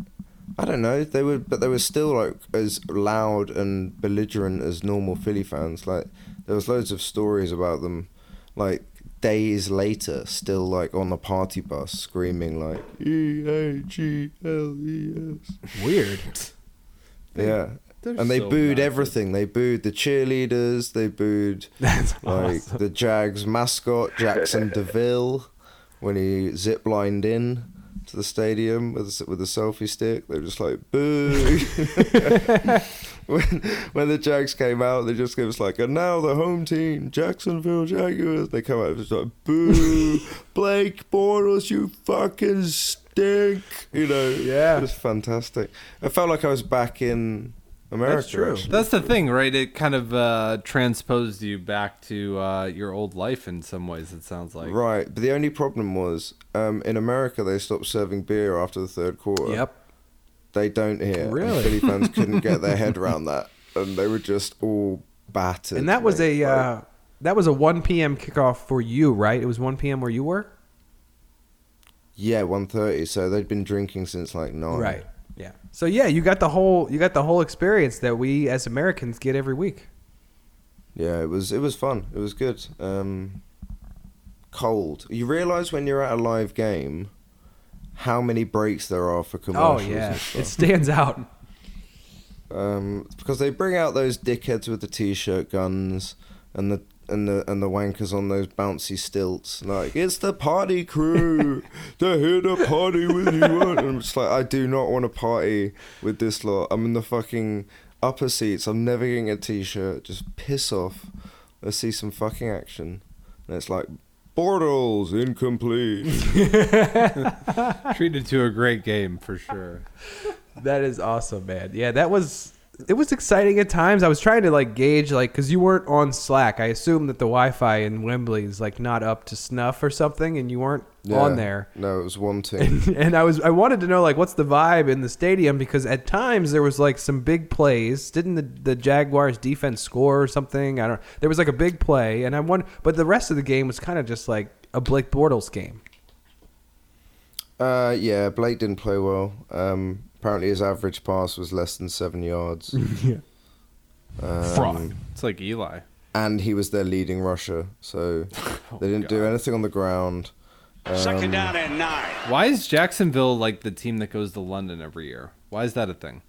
I don't know. They were, but they were still like as loud and belligerent as normal Philly fans. Like there was loads of stories about them, like days later, still like on the party bus screaming like E A G L E S. Weird. Yeah. They're And they so booed bad. everything. They booed the cheerleaders. They booed [LAUGHS] That's like awesome. the Jags mascot Jaxson [LAUGHS] de Ville when he ziplined in to the stadium with with a selfie stick. They were just like boo. [LAUGHS] [LAUGHS] when when the Jags came out, they just gave us like, and now the home team, Jacksonville Jaguars. They come out was like boo, [LAUGHS] Blake Bortles, you fucking stink. You know, Yeah. it was fantastic. I felt like I was back in America. That's true. actually. That's the thing, right? It kind of uh, transposed you back to uh, your old life in some ways. It sounds like. Right, but the only problem was um, in America they stopped serving beer after the third quarter. Yep. They don't here. and Really? Philly fans couldn't get their head [LAUGHS] around that, and they were just all battered. And that was mate. a Like, uh, that was a 1 p.m. kickoff for you, right? It was 1 p.m. where you were. yeah, one thirty. So they'd been drinking since like nine. Right. Yeah. So yeah, you got the whole you got the whole experience that we as Americans get every week. Yeah, it was it was fun. It was good. Um, cold. You realise when you're at a live game how many breaks there are for Oh commercials. and yeah, it stands out. um, because they bring out those dickheads with the t-shirt guns and the and the and the wankers on those bouncy stilts. Like it's the party crew. [LAUGHS] They're here to party with you. And I'm just like, I do not want to party with this lot. I'm in the fucking upper seats. I'm never getting a t-shirt. Just piss off. Let's see some fucking action. And it's like. Bortles incomplete. [LAUGHS] Treated to a great game for sure. That is awesome, man. Yeah, that was it was exciting at times. I was trying to like gauge like cuz you weren't on Slack. I assume that the Wi-Fi in Wembley is like not up to snuff or something and you weren't on there. No, it was one team. and I was I wanted to know like what's the vibe in the stadium because at times there was like some big plays. Didn't the, the Jaguars defense score or something? I don't. There was like a big play, and I won. But the rest of the game was kind of just like a Blake Bortles game. Uh, yeah, Blake didn't play well. Um, apparently his average pass was less than seven yards. [LAUGHS] yeah. Um, It's like Eli. and he was their leading rusher, so [LAUGHS] they didn't do anything on the ground. Second down and nine. Why is Jacksonville like the team that goes to London every year? Why is that a thing?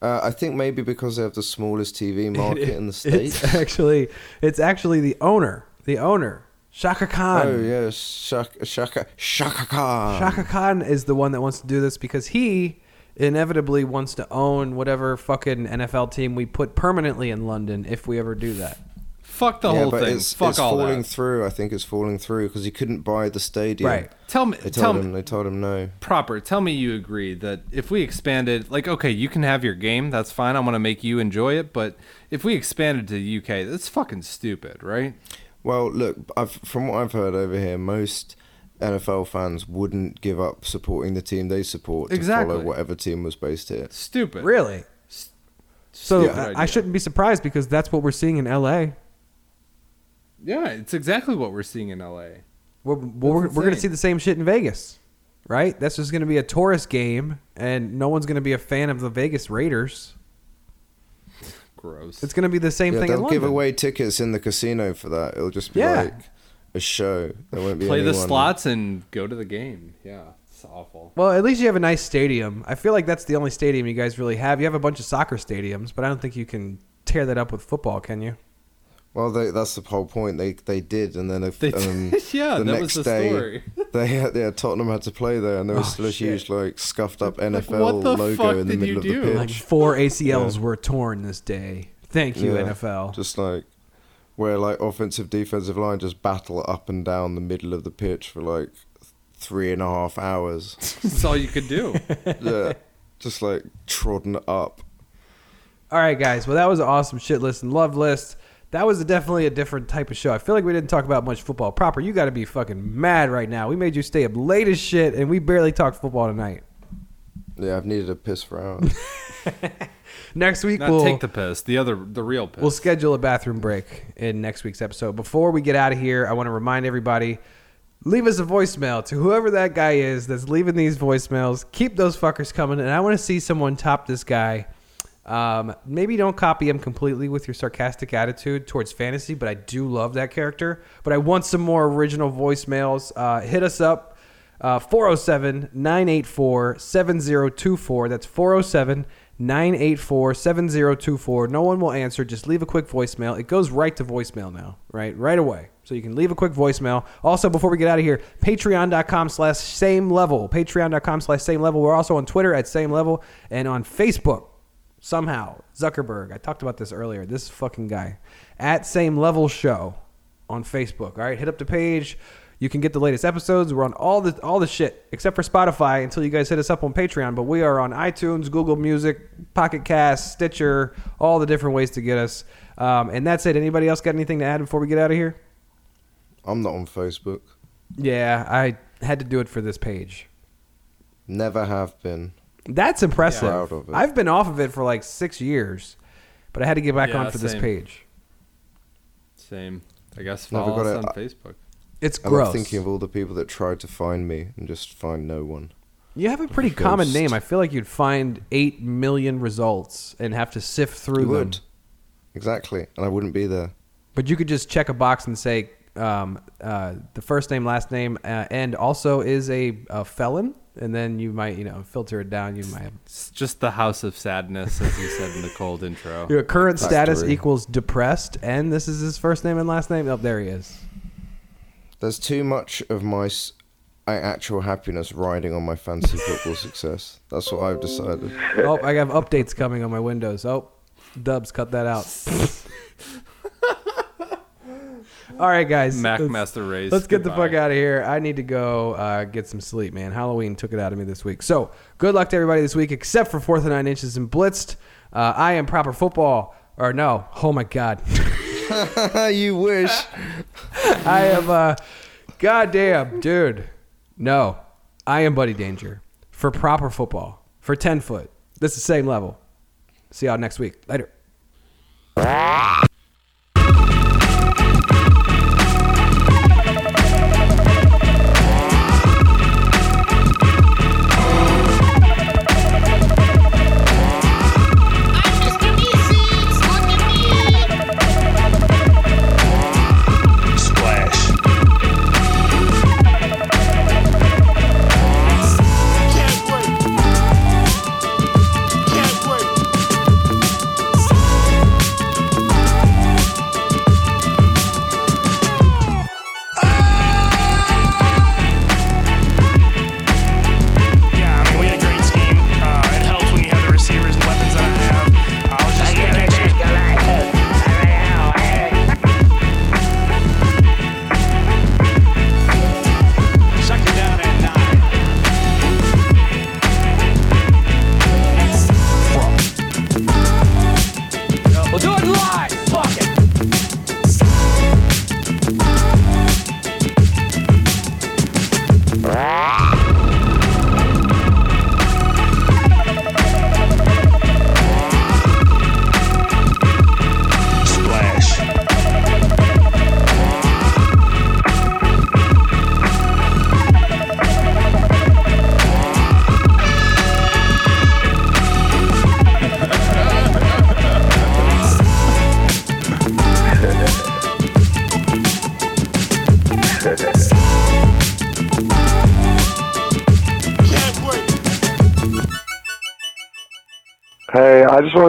Uh, I think maybe because they have the smallest TV [LAUGHS] market in the states. It's actually it's actually the owner, the owner, Shaka Khan. Oh yeah, Shaka Shaka Shaka Khan. Shaka Khan is the one that wants to do this because he inevitably wants to own whatever fucking NFL team we put permanently in London if we ever do that. Fuck the yeah, whole but thing. it's, Fuck it's all falling that. through. I think it's falling through because he couldn't buy the stadium. Right. Tell me, They tell told me, him. They told him no. proper. Tell me you agree that if we expanded, like, okay, you can have your game. That's fine. I want to make you enjoy it. But if we expanded to the UK, that's fucking stupid, right? Well, look, I've, from what I've heard over here, most NFL fans wouldn't give up supporting the team they support to Exactly. follow whatever team was based here. Stupid. Really? So Stupid I- I shouldn't be surprised because that's what we're seeing in LA. Yeah, it's exactly what we're seeing in LA. We're, we're, we're going to see the same shit in Vegas, right? That's just going to be a tourist game, and no one's going to be a fan of the Vegas Raiders. Gross. It's going to be the same Yeah, thing in they'll give London. away tickets in the casino for that. It'll just be Yeah. like a show. There won't be Play the slots and go to the game. Yeah, it's awful. Well, at least you have a nice stadium. I feel like that's the only stadium you guys really have. You have a bunch of soccer stadiums, but I don't think you can tear that up with football, can you? Well, they, that's the whole point. They they did, and then if, They um, did. [LAUGHS] Yeah, the that next was the day, story. [LAUGHS] They had, yeah, Tottenham had to play there, and there was Oh, still a huge like scuffed up NFL what the logo in the middle you of the pitch. Like four ACLs were torn this day. Thank you, Yeah, NFL. Just like where like offensive defensive line just battle up and down the middle of the pitch for like three and a half hours. [LAUGHS] That's all you could do. yeah, just like trodden up. All right, guys. Well, that was an awesome shit list and love list. That was definitely a different type of show. I feel like we didn't talk about much football proper. You got to be fucking mad right now. We made you stay up late as shit, and we barely talked football tonight. Yeah, I've needed a piss for hours. [LAUGHS] Next week Not we'll take the piss. The other, the real piss. we'll schedule a bathroom break in next week's episode. Before we get out of here, I want to remind everybody leave us a voicemail to whoever that guy is that's leaving these voicemails. Keep those fuckers coming, and I want to see someone top this guy. Um, maybe don't copy him completely with your sarcastic attitude towards fantasy, but I do love that character. But I want some more original voicemails. Uh, hit us up uh, 407 984 7024. That's 407 984 7024. No one will answer. Just leave a quick voicemail. It goes right to voicemail now, right? Right away. So you can leave a quick voicemail. Also, before we get out of here, patreon.com slash same level. Patreon.com slash same level. We're also on Twitter at same level and on Facebook somehow. Zuckerberg. I talked about this earlier. This fucking guy. At same level show on Facebook. All right, hit up the page. You can get the latest episodes. We're on all the all the shit except for Spotify until you guys hit us up on Patreon. But we are on iTunes, Google Music, Pocket Cast, Stitcher, all the different ways to get us. Um, and that's it. Anybody else got anything to add before we get out of here? I'm not on Facebook. Yeah, I had to do it for this page. Never have been. That's impressive. Proud of it. I've been off of it for like six years, but I had to get back Yeah, on for this page. Same. I guess Never follow got us it. on I- Facebook. It's I gross. love thinking of all the people that tried to find me and just find no one. You have a pretty Ghost. common name. I feel like you'd find eight million results and have to sift through You them. would. Exactly. And I wouldn't be there. But you could just check a box and say um, uh, the first name, last name, uh, and also is a, a felon, and then you might, you know, filter it down. You might It's just the house of sadness, as you said in the cold intro. [LAUGHS] your current status Factory. equals depressed, and this is his first name and last name. Oh, there he is. There's too much of my s- my actual happiness riding on my fantasy football success. That's what I've decided. Oh, I have updates coming on my Windows. Oh, Dubs, cut that out. [LAUGHS] All right, guys. Mac let's- Master Race. Let's get the fuck out of here. I need to go uh, get some sleep, man. Halloween took it out of me this week. So good luck to everybody this week, except for fourth and nine inches and blitzed. Uh, I am proper football, or no? Oh my god, [LAUGHS] [LAUGHS] you wish. I am. Uh, goddamn, dude. No, I am Buddy Danger for proper football for ten foot. This is the same level. See y'all next week. Later.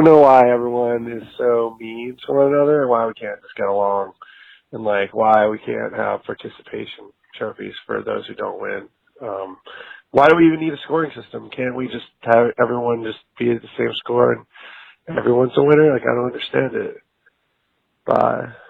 Know why everyone is so mean to one another and why we can't just get along and like why we can't have participation trophies for those who don't win. Um, why do we even need a scoring system? Can't we just have everyone just be at the same score and everyone's a winner? Like I don't understand it. Bye.